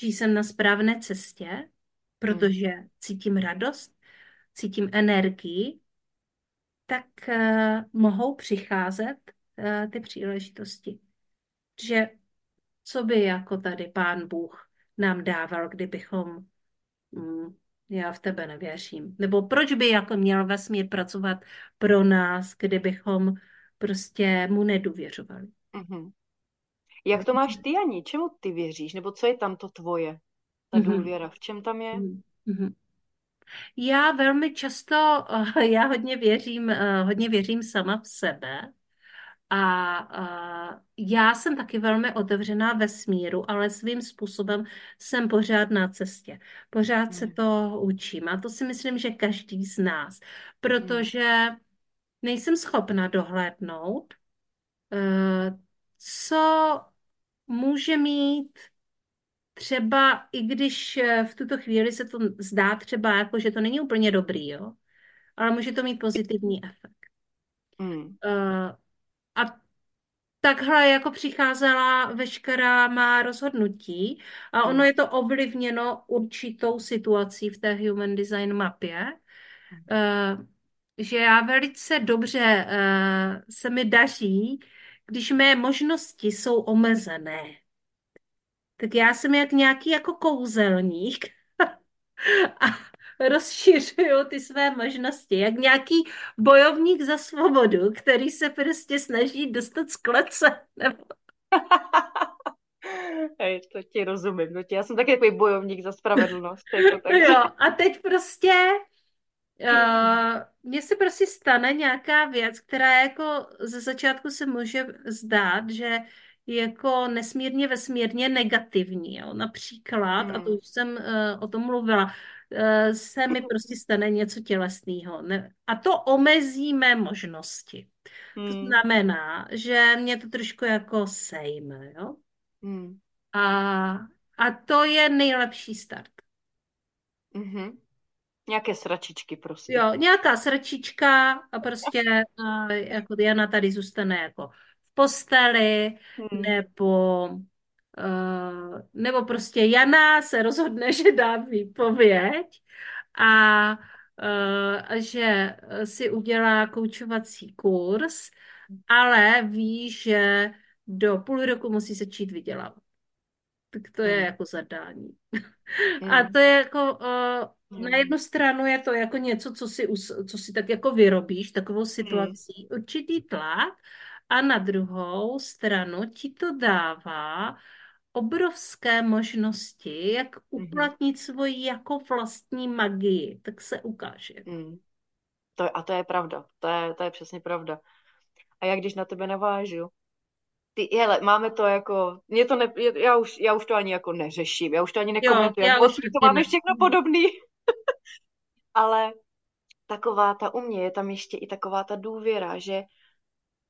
že jsem na správné cestě, protože mm. cítím radost, cítím energii, tak uh, mohou přicházet uh, ty příležitosti. Že co by jako tady pán Bůh nám dával, kdybychom mm, já v tebe nevěřím. Nebo proč by jako měl vesmír pracovat pro nás, kdybychom prostě mu nedůvěřovali. Mm-hmm. Jak to máš ty, Ani? Čemu ty věříš? Nebo co je tam to tvoje? Ta mm-hmm. důvěra, v čem tam je? Mm-hmm. Já velmi často, [laughs] já hodně věřím, eh, hodně věřím sama v sebe a, a já jsem taky velmi otevřená ve smíru, ale svým způsobem jsem pořád na cestě. Pořád se to učím a to si myslím, že každý z nás, protože nejsem schopna dohlédnout, eh, co může mít třeba, i když eh, v tuto chvíli se to zdá třeba jako, že to není úplně dobrý, jo, ale může to mít pozitivní efekt. Mm. A takhle jako přicházela veškerá má rozhodnutí a ono mm. je to ovlivněno určitou situací v té Human Design mapě. Mm že já velice dobře uh, se mi daří, když mé možnosti jsou omezené. Tak já jsem jak nějaký jako kouzelník [laughs] a rozšiřuju ty své možnosti, jak nějaký bojovník za svobodu, který se prostě snaží dostat z klece. Nebo... [laughs] Hej, to ti rozumím. To ti, já jsem taky takový bojovník za spravedlnost. to tak. Jo, a teď prostě Uh, mně se prostě stane nějaká věc, která jako ze začátku se může zdát, že je jako nesmírně vesmírně negativní. Jo? Například, hmm. a to už jsem uh, o tom mluvila, uh, se mi prostě stane něco tělesného. A to omezí mé možnosti. Hmm. To znamená, že mě to trošku jako sejme. Jo? Hmm. A, a to je nejlepší start. Mm-hmm. Nějaké sračičky prostě. Jo, nějaká sračička a prostě uh, jako Jana tady zůstane jako v posteli, hmm. nebo uh, nebo prostě Jana se rozhodne, [laughs] že dá výpověď a uh, že si udělá koučovací kurz, ale ví, že do půl roku musí začít vydělávat. Tak to je jako zadání. [laughs] A to je jako, uh, na jednu stranu je to jako něco, co si, co si tak jako vyrobíš, takovou situací, hmm. určitý tlak, a na druhou stranu ti to dává obrovské možnosti, jak uplatnit svoji jako vlastní magii, tak se ukáže. Hmm. To, a to je pravda, to je, to je přesně pravda. A jak když na tebe navážu, ty, hele, máme to jako, mě to ne, já, už, já už to ani jako neřeším, já už to ani nekomentuji, jo, to máme všechno podobný. [laughs] Ale taková ta u mě je tam ještě i taková ta důvěra, že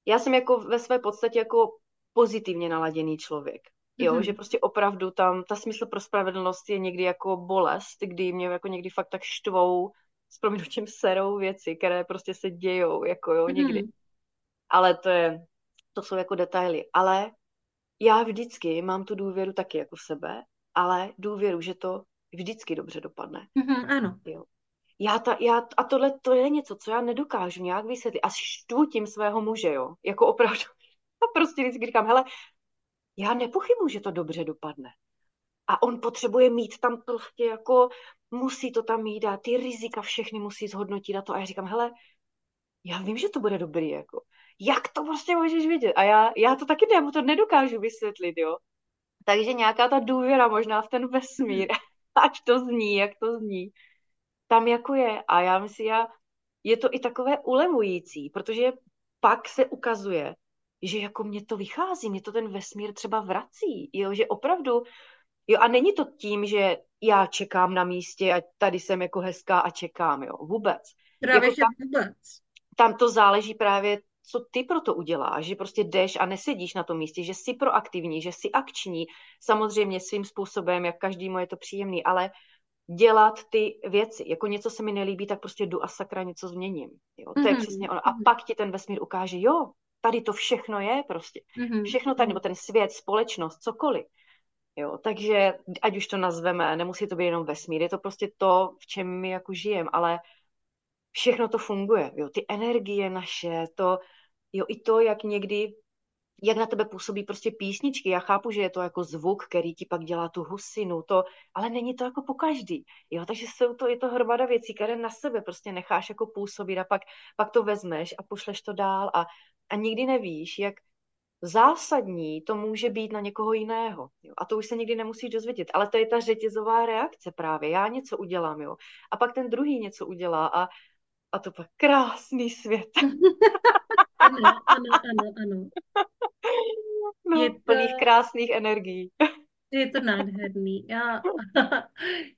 já jsem jako ve své podstatě jako pozitivně naladěný člověk. Jo, mm-hmm. že prostě opravdu tam ta smysl pro spravedlnost je někdy jako bolest, kdy mě jako někdy fakt tak štvou s proměnutím serou věci, které prostě se dějou, jako jo, někdy. Mm-hmm. Ale to je, to jsou jako detaily. Ale já vždycky mám tu důvěru taky jako v sebe, ale důvěru, že to vždycky dobře dopadne. Mm-hmm, ano. Jo. Já ta, já, a tohle to je něco, co já nedokážu nějak vysvětlit. A štvu tím svého muže, jo. Jako opravdu. [laughs] A prostě vždycky říkám, hele, já nepochybuji, že to dobře dopadne. A on potřebuje mít tam prostě jako, musí to tam mít a ty rizika všechny musí zhodnotit a to. A já říkám, hele, já vím, že to bude dobrý, jako jak to prostě můžeš vidět? A já, já to taky ne, mu to nedokážu vysvětlit, jo. Takže nějaká ta důvěra možná v ten vesmír, [laughs] ať to zní, jak to zní, tam jako je. A já myslím, já, je to i takové ulevující, protože pak se ukazuje, že jako mě to vychází, mě to ten vesmír třeba vrací, jo, že opravdu Jo, a není to tím, že já čekám na místě a tady jsem jako hezká a čekám, jo, vůbec. Právě, jako tam, vůbec. Tam to záleží právě, co ty pro to uděláš, že prostě jdeš a nesedíš na tom místě, že jsi proaktivní, že jsi akční, samozřejmě svým způsobem, jak každému je to příjemný, ale dělat ty věci. Jako něco se mi nelíbí, tak prostě jdu a sakra něco změním. Jo? To mm-hmm. je mhm, přesně ono. A mm-hmm. pak ti ten vesmír ukáže, jo, tady to všechno je prostě. Mm-hmm. Všechno tady, nebo ten svět, společnost, cokoliv. Jo, takže ať už to nazveme, nemusí to být jenom vesmír, je to prostě to, v čem my jako žijeme, ale všechno to funguje. Jo, ty energie naše, to, jo, i to, jak někdy jak na tebe působí prostě písničky. Já chápu, že je to jako zvuk, který ti pak dělá tu husinu, to, ale není to jako po každý. Jo, takže jsou to, je to hromada věcí, které na sebe prostě necháš jako působit a pak, pak to vezmeš a pošleš to dál a, a nikdy nevíš, jak zásadní to může být na někoho jiného. Jo. A to už se nikdy nemusíš dozvědět. Ale to je ta řetězová reakce právě. Já něco udělám, jo. A pak ten druhý něco udělá a, a to pak krásný svět. [laughs] ano, ano, ano, ano. No, je to... plných krásných energií. Je to nádherný. Já, [laughs]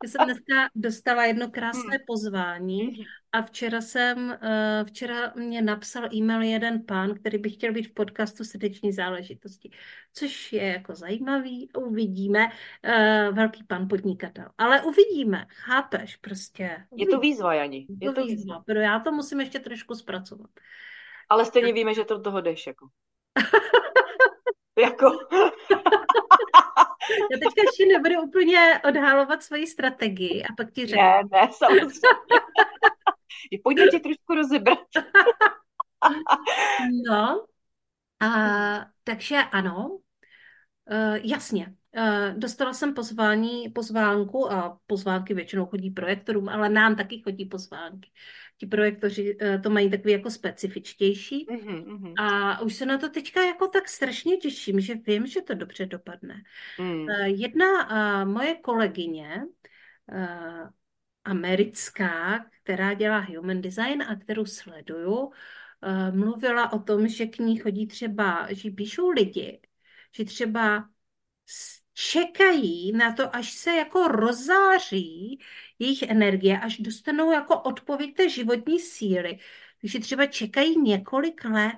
já jsem dneska dostala jedno krásné hmm. pozvání hmm. a včera jsem, eh, včera mě napsal e-mail jeden pán, který by chtěl být v podcastu srdeční záležitosti, což je jako zajímavý, uvidíme, eh, velký pan podnikatel, ale uvidíme, chápeš prostě. Uvidíme. Je to výzva, Jani. Je to výzva, výzva. já to musím ještě trošku zpracovat. Ale stejně víme, že to do toho jdeš, jako. [laughs] jako. [laughs] Já teďka ještě nebudu úplně odhalovat svoji strategii a pak ti řeknu. Ne, ne, samozřejmě. [laughs] Pojďme tě trošku rozebrat. [laughs] no, a, takže ano, uh, jasně. Uh, dostala jsem pozvání, pozvánku a pozvánky většinou chodí projektorům, ale nám taky chodí pozvánky. Ti projektoři uh, to mají takový jako specifičtější mm-hmm. a už se na to teďka jako tak strašně těším, že vím, že to dobře dopadne. Mm. Uh, jedna uh, moje kolegyně, americká, která dělá human design a kterou sleduju, mluvila o tom, že k ní chodí třeba, že píšou lidi, že třeba čekají na to, až se jako rozáří jejich energie, až dostanou jako odpověď té životní síly. Takže třeba čekají několik let.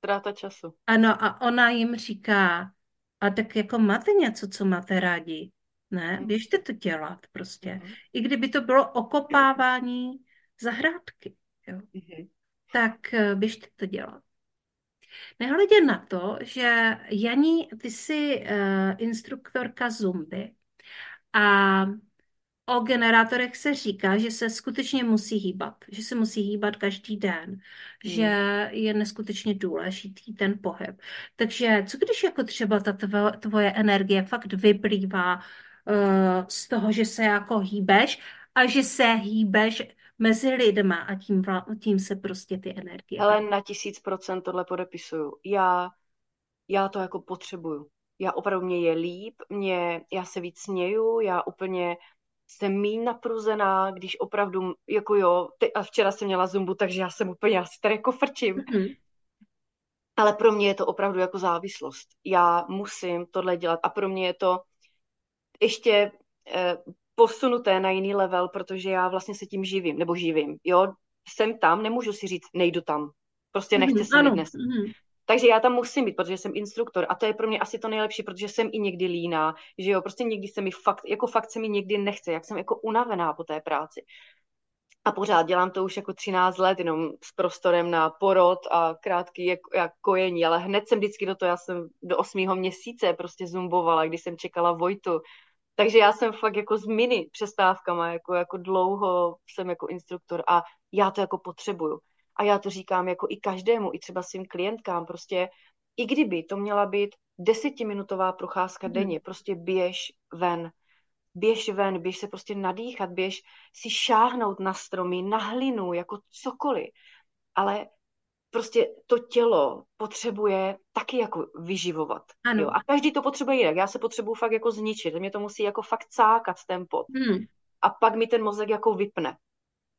Tráta času. Ano, a ona jim říká, a tak jako máte něco, co máte rádi. Ne, mhm. běžte to dělat prostě. Mm. I kdyby to bylo okopávání zahrádky, jo. Mm. tak eh, běžte to dělat. Nehledě na to, že Janí, ty jsi uh, instruktorka Zumby a o generátorech se říká, že se skutečně musí hýbat, že se musí hýbat každý den, hmm. že je neskutečně důležitý ten pohyb. Takže co když jako třeba ta tvoje energie fakt vyplývá uh, z toho, že se jako hýbeš a že se hýbeš mezi lidma a tím, tím se prostě ty energie. Ale na tisíc procent tohle podepisuju. Já, já to jako potřebuju. Já opravdu mě je líp, mě, já se víc směju, já úplně jsem míň napruzená, když opravdu, jako jo, ty, a včera jsem měla zumbu, takže já jsem úplně, já si tady jako frčím. Mm-hmm. Ale pro mě je to opravdu jako závislost. Já musím tohle dělat a pro mě je to ještě eh, posunuté na jiný level, protože já vlastně se tím živím, nebo živím, jo, jsem tam, nemůžu si říct, nejdu tam, prostě nechce se mi dnes. Mm-hmm. Takže já tam musím být, protože jsem instruktor a to je pro mě asi to nejlepší, protože jsem i někdy líná, že jo, prostě někdy se mi fakt, jako fakt se mi někdy nechce, jak jsem jako unavená po té práci. A pořád dělám to už jako 13 let, jenom s prostorem na porod a krátký jako, jak kojení, ale hned jsem vždycky do toho, já jsem do 8. měsíce prostě zumbovala, když jsem čekala Vojtu, takže já jsem fakt jako s mini přestávkama, jako, jako dlouho jsem jako instruktor a já to jako potřebuju. A já to říkám jako i každému, i třeba svým klientkám, prostě i kdyby to měla být desetiminutová procházka mm. denně, prostě běž ven, běž ven, běž se prostě nadýchat, běž si šáhnout na stromy, na hlinu, jako cokoliv. Ale prostě to tělo potřebuje taky jako vyživovat. Ano. Jo? A každý to potřebuje jinak. Já se potřebuji fakt jako zničit. Mě to musí jako fakt cákat ten pot. Hmm. A pak mi ten mozek jako vypne.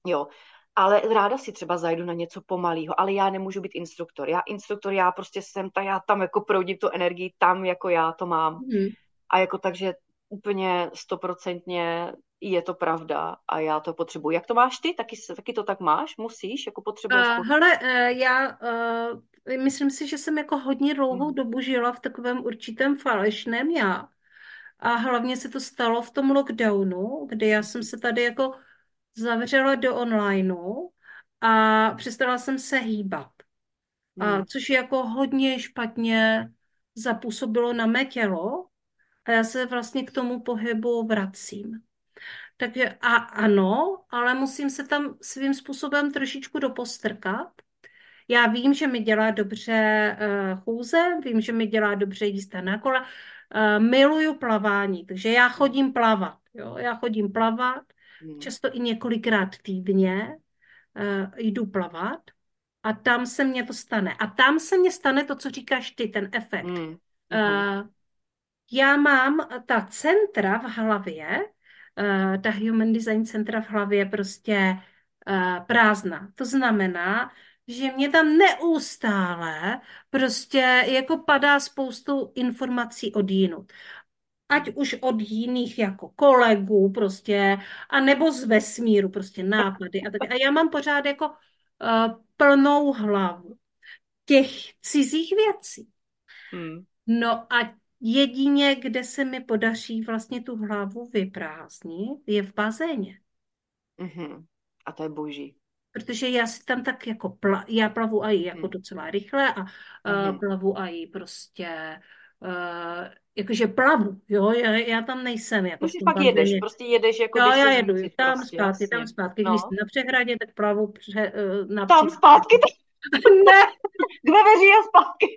Jo. ale ráda si třeba zajdu na něco pomalého, ale já nemůžu být instruktor. Já instruktor, já prostě jsem ta, já tam jako proudím tu energii tam, jako já to mám. Mm. A jako takže úplně stoprocentně je to pravda a já to potřebuji. Jak to máš ty? Taky, taky to tak máš? Musíš? Jako potřebuješ? Uh, hele, uh, já uh, myslím si, že jsem jako hodně dlouhou hmm. dobu žila v takovém určitém falešném já. A hlavně se to stalo v tom lockdownu, kdy já jsem se tady jako zavřela do onlineu a přestala jsem se hýbat. Hmm. A, což jako hodně špatně zapůsobilo na mé tělo a já se vlastně k tomu pohybu vracím. Takže a ano, ale musím se tam svým způsobem trošičku dopostrkat. Já vím, že mi dělá dobře uh, chůze, vím, že mi dělá dobře jízda na kole. Uh, miluju plavání, takže já chodím plavat. Jo? Já chodím plavat, hmm. často i několikrát týdně uh, jdu plavat a tam se mně to stane. A tam se mně stane to, co říkáš ty, ten efekt. Hmm. Uh, já mám ta centra v hlavě, uh, ta Human Design centra v hlavě prostě uh, prázdná. To znamená, že mě tam neustále prostě jako padá spoustu informací od jinut. Ať už od jiných jako kolegů prostě, a nebo z vesmíru prostě nápady a tak. A já mám pořád jako uh, plnou hlavu těch cizích věcí. Hmm. No a Jedině, kde se mi podaří vlastně tu hlavu vyprázdnit, je v bazéně. Mm-hmm. A to je boží. Protože já si tam tak jako, pla, já plavu i jako mm. docela rychle a mm-hmm. uh, plavu i prostě, uh, jakože plavu, jo, já, já tam nejsem. Jako si pak bazéně. jedeš, prostě jedeš jako Jo, já jedu, tam prostě, zpátky, jasně. tam zpátky, no. když jsi na přehradě, tak plavu pře, uh, na Tam zpátky? [laughs] ne. K veveří a zpátky.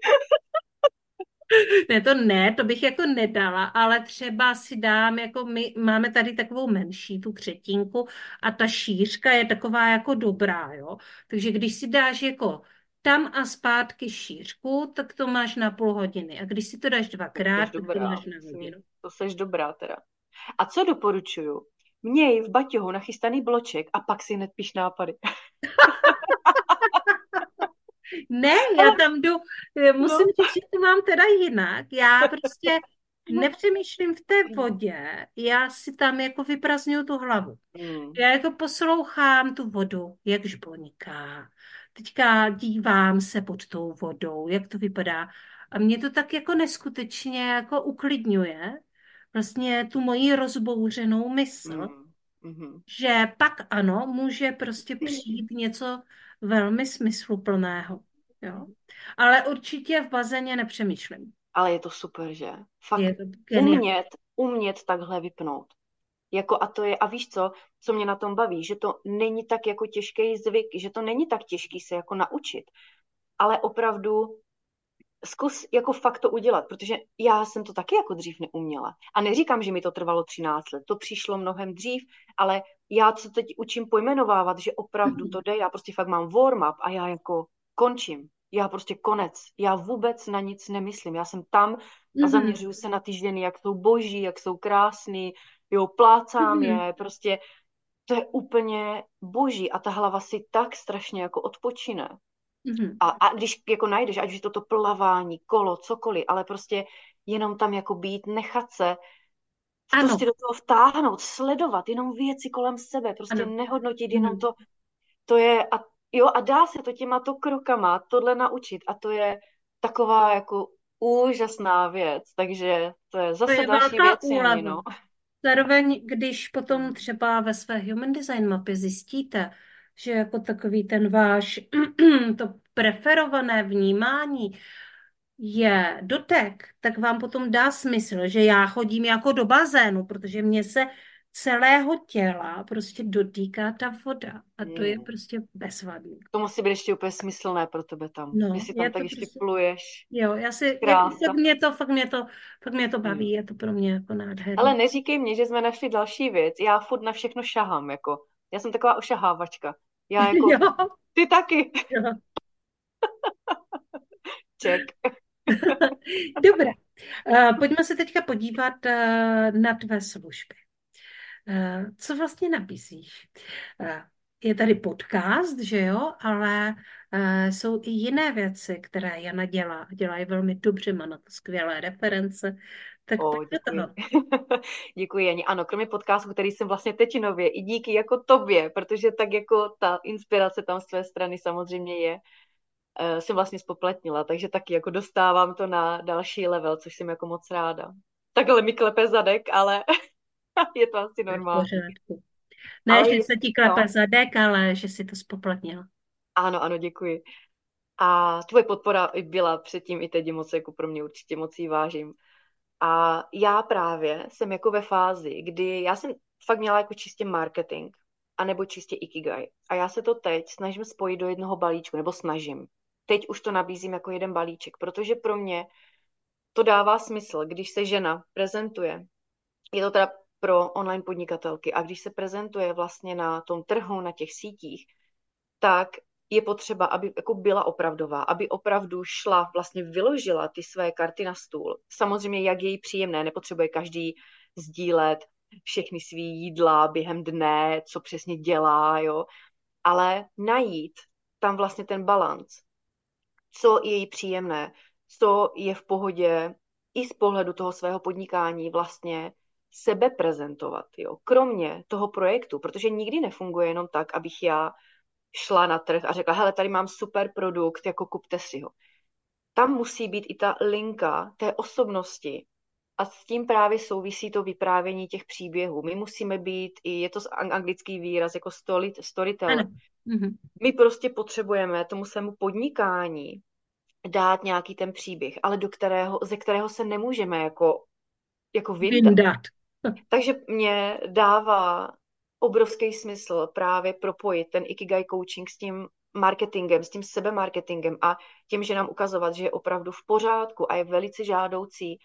[laughs] Ne, to ne, to bych jako nedala, ale třeba si dám, jako my máme tady takovou menší, tu třetinku a ta šířka je taková jako dobrá, jo. Takže když si dáš jako tam a zpátky šířku, tak to máš na půl hodiny. A když si to dáš dvakrát, to tak to máš na hodinu. To seš dobrá teda. A co doporučuju? Měj v baťohu nachystaný bloček a pak si hned píš nápady. [laughs] Ne, já tam jdu, eh, musím no. říct, že to mám teda jinak. Já [laughs] prostě nepřemýšlím v té vodě, já si tam jako vyprazňuju tu hlavu. Mm. Já jako poslouchám tu vodu, jak žboniká. Teďka dívám se pod tou vodou, jak to vypadá. A mě to tak jako neskutečně jako uklidňuje vlastně tu moji rozbouřenou mysl, mm. Mm-hmm. že pak ano, může prostě přijít něco velmi smysluplného. Jo. Ale určitě v bazéně nepřemýšlím. Ale je to super, že? Fakt je to umět, umět takhle vypnout. Jako a to je, a víš co, co mě na tom baví, že to není tak jako těžký zvyk, že to není tak těžký se jako naučit, ale opravdu zkus jako fakt to udělat, protože já jsem to taky jako dřív neuměla. A neříkám, že mi to trvalo 13 let, to přišlo mnohem dřív, ale já se teď učím pojmenovávat, že opravdu to jde, já prostě fakt mám warm-up a já jako končím. Já prostě konec. Já vůbec na nic nemyslím. Já jsem tam a mm-hmm. zaměřuju se na ty ženy, jak jsou boží, jak jsou krásný, jo, plácám mm-hmm. je, prostě to je úplně boží a ta hlava si tak strašně jako odpočine. Mm-hmm. A, a když jako najdeš, ať už to to plavání, kolo, cokoliv, ale prostě jenom tam jako být, nechat se ano. prostě do toho vtáhnout, sledovat jenom věci kolem sebe, prostě ano. nehodnotit jenom mm-hmm. to, to je, a jo, a dá se to těma to krokama tohle naučit a to je taková jako úžasná věc, takže to je zase to je další věc. No. Zároveň, když potom třeba ve své human design mapě zjistíte, že jako takový ten váš [clears throat] to preferované vnímání je dotek, tak vám potom dá smysl, že já chodím jako do bazénu, protože mě se celého těla prostě dotýká ta voda a to je hmm. prostě bezvadný. To musí být ještě úplně smyslné pro tebe tam. No, Jestli tam tak ještě prostě... pluješ. Jo, já si, jak, fakt mě to, fakt mě to, fakt mě to baví, hmm. je to pro mě jako nádherné. Ale neříkej mě, že jsme našli další věc. Já furt na všechno šahám, jako. Já jsem taková ošahávačka. Já [laughs] jako, jo. ty taky. Jo. [laughs] Ček. [laughs] Dobrá. Uh, pojďme se teďka podívat uh, na tvé služby. Eh, co vlastně nabízíš? Eh, je tady podcast, že jo, ale jsou i jiné věci, které Jana dělá. Dělá je velmi dobře, má na to skvělé reference. Tak o, děkuji. [laughs] děkuji, Jani. Ano, kromě podcastu, který jsem vlastně teď nově, i díky jako tobě, protože tak jako ta inspirace tam z tvé strany samozřejmě je, uh, jsem vlastně spopletnila, takže taky jako dostávám to na další level, což jsem jako moc ráda. Takhle mi klepe zadek, ale [laughs] je to asi normální. Ne, ale že se ti klepe no. zadek, ale že si to spoplatnila. Ano, ano, děkuji. A tvoje podpora byla předtím i teď moc jako pro mě určitě moc jí vážím. A já právě jsem jako ve fázi, kdy já jsem fakt měla jako čistě marketing, anebo čistě ikigai. A já se to teď snažím spojit do jednoho balíčku, nebo snažím. Teď už to nabízím jako jeden balíček, protože pro mě to dává smysl, když se žena prezentuje. Je to teda pro online podnikatelky. A když se prezentuje vlastně na tom trhu, na těch sítích, tak je potřeba, aby jako byla opravdová, aby opravdu šla, vlastně vyložila ty své karty na stůl. Samozřejmě, jak je jí příjemné, nepotřebuje každý sdílet všechny svý jídla během dne, co přesně dělá, jo, ale najít tam vlastně ten balans, co je jí příjemné, co je v pohodě i z pohledu toho svého podnikání vlastně sebe prezentovat, jo, kromě toho projektu, protože nikdy nefunguje jenom tak, abych já šla na trh a řekla, hele, tady mám super produkt, jako kupte si ho. Tam musí být i ta linka té osobnosti a s tím právě souvisí to vyprávění těch příběhů. My musíme být, i je to anglický výraz, jako story, storyteller. Mm-hmm. My prostě potřebujeme tomu svému podnikání dát nějaký ten příběh, ale do kterého, ze kterého se nemůžeme jako, jako vyndat. vyndat. Takže mě dává obrovský smysl právě propojit ten Ikigai coaching s tím marketingem, s tím sebemarketingem a tím, že nám ukazovat, že je opravdu v pořádku a je velice žádoucí,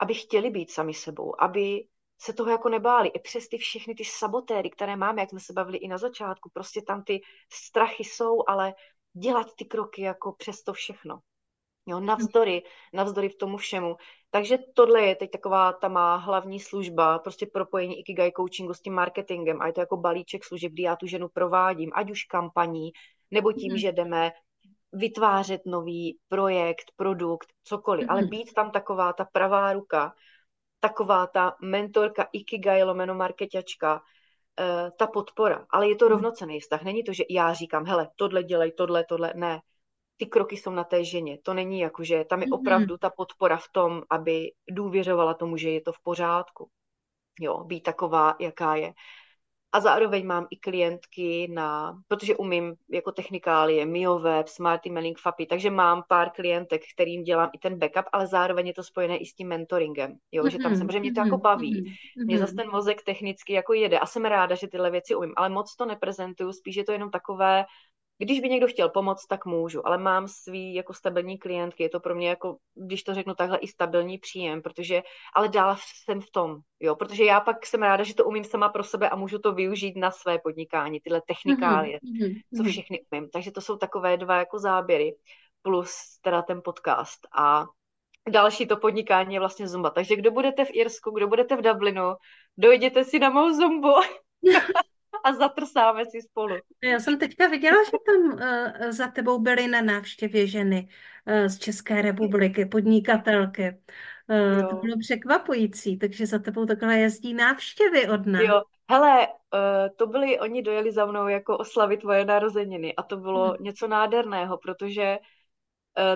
aby chtěli být sami sebou, aby se toho jako nebáli. I přes ty všechny ty sabotéry, které máme, jak jsme se bavili i na začátku, prostě tam ty strachy jsou, ale dělat ty kroky jako přes to všechno. Jo, navzdory, navzdory v tomu všemu. Takže tohle je teď taková ta má hlavní služba, prostě propojení Ikigai coachingu s tím marketingem a je to jako balíček služeb, kdy já tu ženu provádím, ať už kampaní, nebo tím, mm. že jdeme vytvářet nový projekt, produkt, cokoliv, mm. ale být tam taková ta pravá ruka, taková ta mentorka Ikigai lomeno marketačka, eh, ta podpora. Ale je to mhm. rovnocený vztah. Není to, že já říkám, hele, tohle dělej, tohle, tohle. Ne ty kroky jsou na té ženě. To není jako, že tam je opravdu ta podpora v tom, aby důvěřovala tomu, že je to v pořádku. Jo, být taková, jaká je. A zároveň mám i klientky na, protože umím jako technikálie, MioWeb, Smart Emailing, FAPI, takže mám pár klientek, kterým dělám i ten backup, ale zároveň je to spojené i s tím mentoringem, jo, mm-hmm. že tam samozřejmě mě to jako baví. Mm-hmm. Mě zase ten mozek technicky jako jede a jsem ráda, že tyhle věci umím, ale moc to neprezentuju, spíš je to jenom takové, když by někdo chtěl pomoct, tak můžu, ale mám svý jako stabilní klientky, je to pro mě jako, když to řeknu takhle, i stabilní příjem, protože, ale dál jsem v tom, jo, protože já pak jsem ráda, že to umím sama pro sebe a můžu to využít na své podnikání, tyhle technikálie, mm-hmm. co všechny umím. Takže to jsou takové dva jako záběry, plus teda ten podcast a další to podnikání je vlastně Zumba. Takže kdo budete v Irsku, kdo budete v Dublinu, dojděte si na mou Zumbu. [laughs] a zatrsáme si spolu. Já jsem teďka viděla, že tam uh, za tebou byly na návštěvě ženy uh, z České republiky, podnikatelky. Uh, to bylo překvapující, takže za tebou takhle jezdí návštěvy od nás. Jo, hele, uh, to byly, oni dojeli za mnou jako oslavit tvoje narozeniny a to bylo hmm. něco nádherného, protože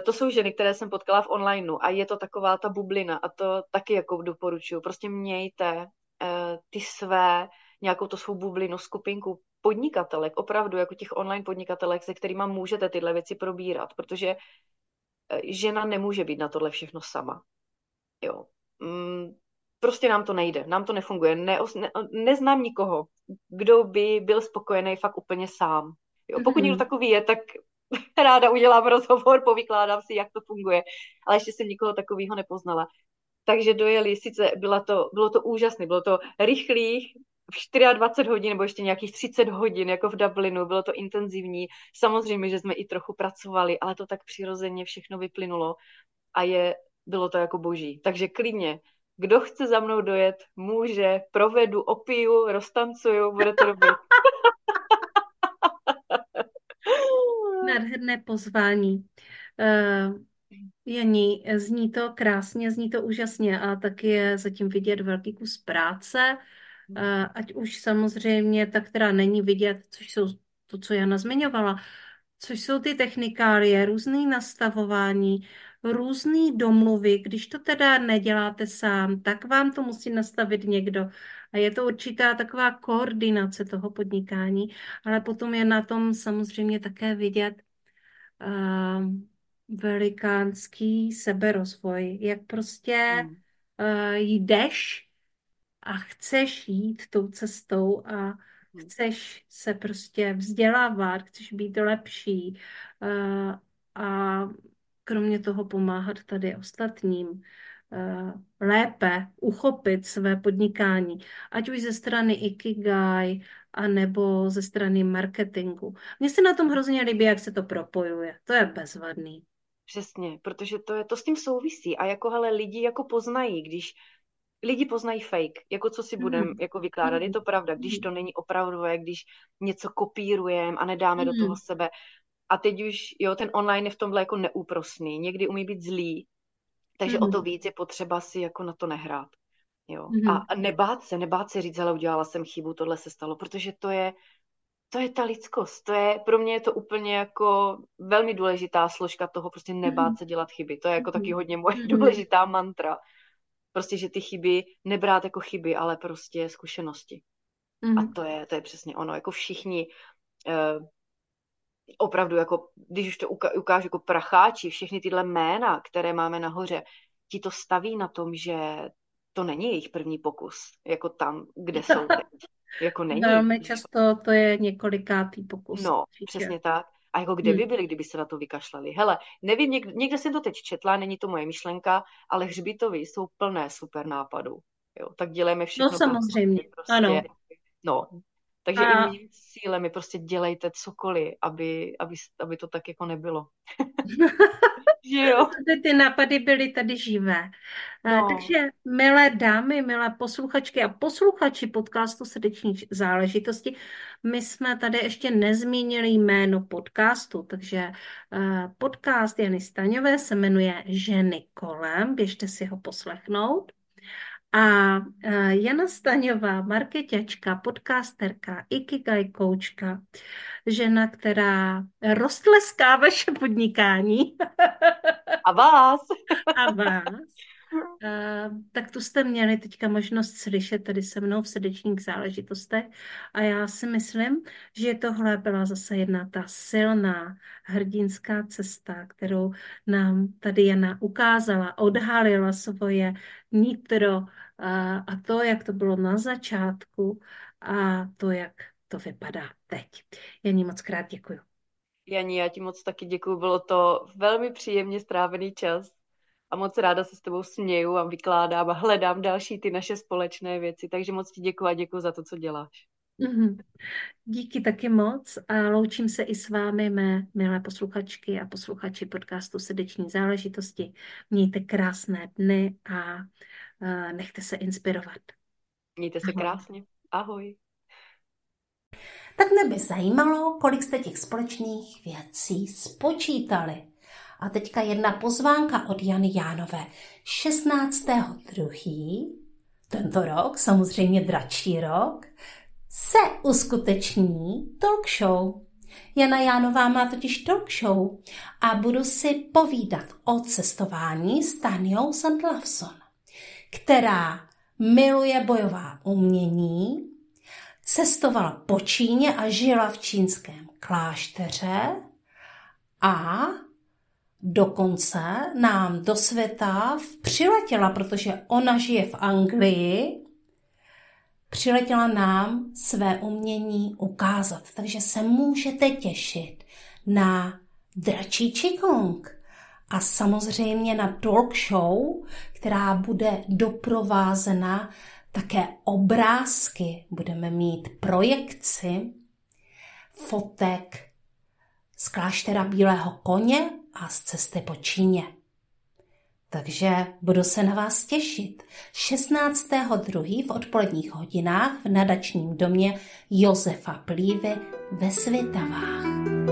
to jsou ženy, které jsem potkala v onlineu a je to taková ta bublina a to taky jako doporučuju. Prostě mějte ty své nějakou to svou bublinu, skupinku podnikatelek, opravdu jako těch online podnikatelek, se kterými můžete tyhle věci probírat, protože eh, žena nemůže být na tohle všechno sama. Jo. Mm, prostě nám to nejde, nám to nefunguje. Ne, ne, neznám nikoho, kdo by byl spokojený fakt úplně sám. Jo. Pokud mm-hmm. někdo takový je, tak [laughs] ráda udělám rozhovor, povykládám si, jak to funguje, ale ještě jsem nikoho takového nepoznala. Takže dojeli, sice byla to, bylo to úžasné, bylo to rychlých, v 24 hodin nebo ještě nějakých 30 hodin, jako v Dublinu, bylo to intenzivní. Samozřejmě, že jsme i trochu pracovali, ale to tak přirozeně všechno vyplynulo a je, bylo to jako boží. Takže klidně, kdo chce za mnou dojet, může, provedu, opiju, roztancuju, bude to dobrý. [laughs] nádherné pozvání. Uh, Janí, zní to krásně, zní to úžasně a taky je zatím vidět velký kus práce, uh, ať už samozřejmě ta, která není vidět, což jsou to, co Jana zmiňovala, což jsou ty technikálie, různé nastavování, různé domluvy. Když to teda neděláte sám, tak vám to musí nastavit někdo. A je to určitá taková koordinace toho podnikání, ale potom je na tom samozřejmě také vidět uh, velikánský seberozvoj, jak prostě uh, jdeš a chceš jít tou cestou a chceš se prostě vzdělávat, chceš být lepší uh, a kromě toho pomáhat tady ostatním uh, lépe uchopit své podnikání, ať už ze strany Ikigai, anebo ze strany marketingu. Mně se na tom hrozně líbí, jak se to propojuje. To je bezvadný. Přesně, protože to, je, to s tím souvisí a jako hele, lidi jako poznají, když lidi poznají fake, jako co si budeme mm. jako vykládat, je to pravda, když to není opravdové, když něco kopírujeme a nedáme mm. do toho sebe. A teď už, jo, ten online je v tomhle jako neúprosný, někdy umí být zlý, takže mm. o to víc je potřeba si jako na to nehrát. Jo. Mm. A nebát se, nebát se říct, ale udělala jsem chybu, tohle se stalo, protože to je, to je ta lidskost. To je, pro mě je to úplně jako velmi důležitá složka toho prostě nebát mm. se dělat chyby. To je jako taky hodně moje mm. důležitá mantra. Prostě, že ty chyby nebrát jako chyby, ale prostě zkušenosti. Mm. A to je, to je přesně ono. Jako všichni uh, opravdu, jako, když už to ukážu jako pracháči, všechny tyhle jména, které máme nahoře, ti to staví na tom, že to není jejich první pokus, jako tam, kde [laughs] jsou teď. Jako není. Velmi často to je několikátý pokus. No, přesně tak. A jako kde by hmm. byli, kdyby se na to vykašlali? Hele, nevím, někde, někde jsem to teď četla, není to moje myšlenka, ale hřbitovy jsou plné super nápadů. Jo, tak dělejme všechno. No samozřejmě, prostě, ano. No, takže a... i mým cílem mi prostě dělejte cokoliv, aby, aby, aby to tak jako nebylo. [laughs] že jo? Ty, ty nápady byly tady živé. No. Takže milé dámy, milé posluchačky a posluchači podcastu Srdeční záležitosti, my jsme tady ještě nezmínili jméno podcastu, takže podcast Jany Staňové se jmenuje Ženy kolem, běžte si ho poslechnout. A Jana Staňová, marketačka, podcasterka, ikigai koučka, žena, která roztleská vaše podnikání. A vás. A vás. Tak tu jste měli teďka možnost slyšet tady se mnou v srdečních záležitostech a já si myslím, že tohle byla zase jedna ta silná hrdinská cesta, kterou nám tady Jana ukázala, odhalila svoje nitro a to, jak to bylo na začátku a to, jak to vypadá teď. Janí moc krát děkuju. Janí, já ti moc taky děkuju, bylo to velmi příjemně strávený čas a moc ráda se s tebou směju a vykládám a hledám další ty naše společné věci, takže moc ti děkuji a děkuji za to, co děláš. Mm-hmm. Díky taky moc a loučím se i s vámi, mé milé posluchačky a posluchači podcastu Srdeční záležitosti. Mějte krásné dny a uh, nechte se inspirovat. Mějte se Ahoj. krásně. Ahoj. Tak mě by zajímalo, kolik jste těch společných věcí spočítali. A teďka jedna pozvánka od Jany Jánové. 16.2. tento rok, samozřejmě dračí rok, se uskuteční talk show. Jana Jánová má totiž talk show a budu si povídat o cestování s Taniou Sandlavson, která miluje bojová umění, cestovala po Číně a žila v čínském klášteře a Dokonce nám do světa přiletěla, protože ona žije v Anglii, přiletěla nám své umění ukázat. Takže se můžete těšit na dračí Qigong a samozřejmě na talk show, která bude doprovázena také obrázky. Budeme mít projekci fotek z kláštera Bílého koně a z cesty po Číně. Takže budu se na vás těšit 16.2. v odpoledních hodinách v nadačním domě Josefa Plívy ve Světavách.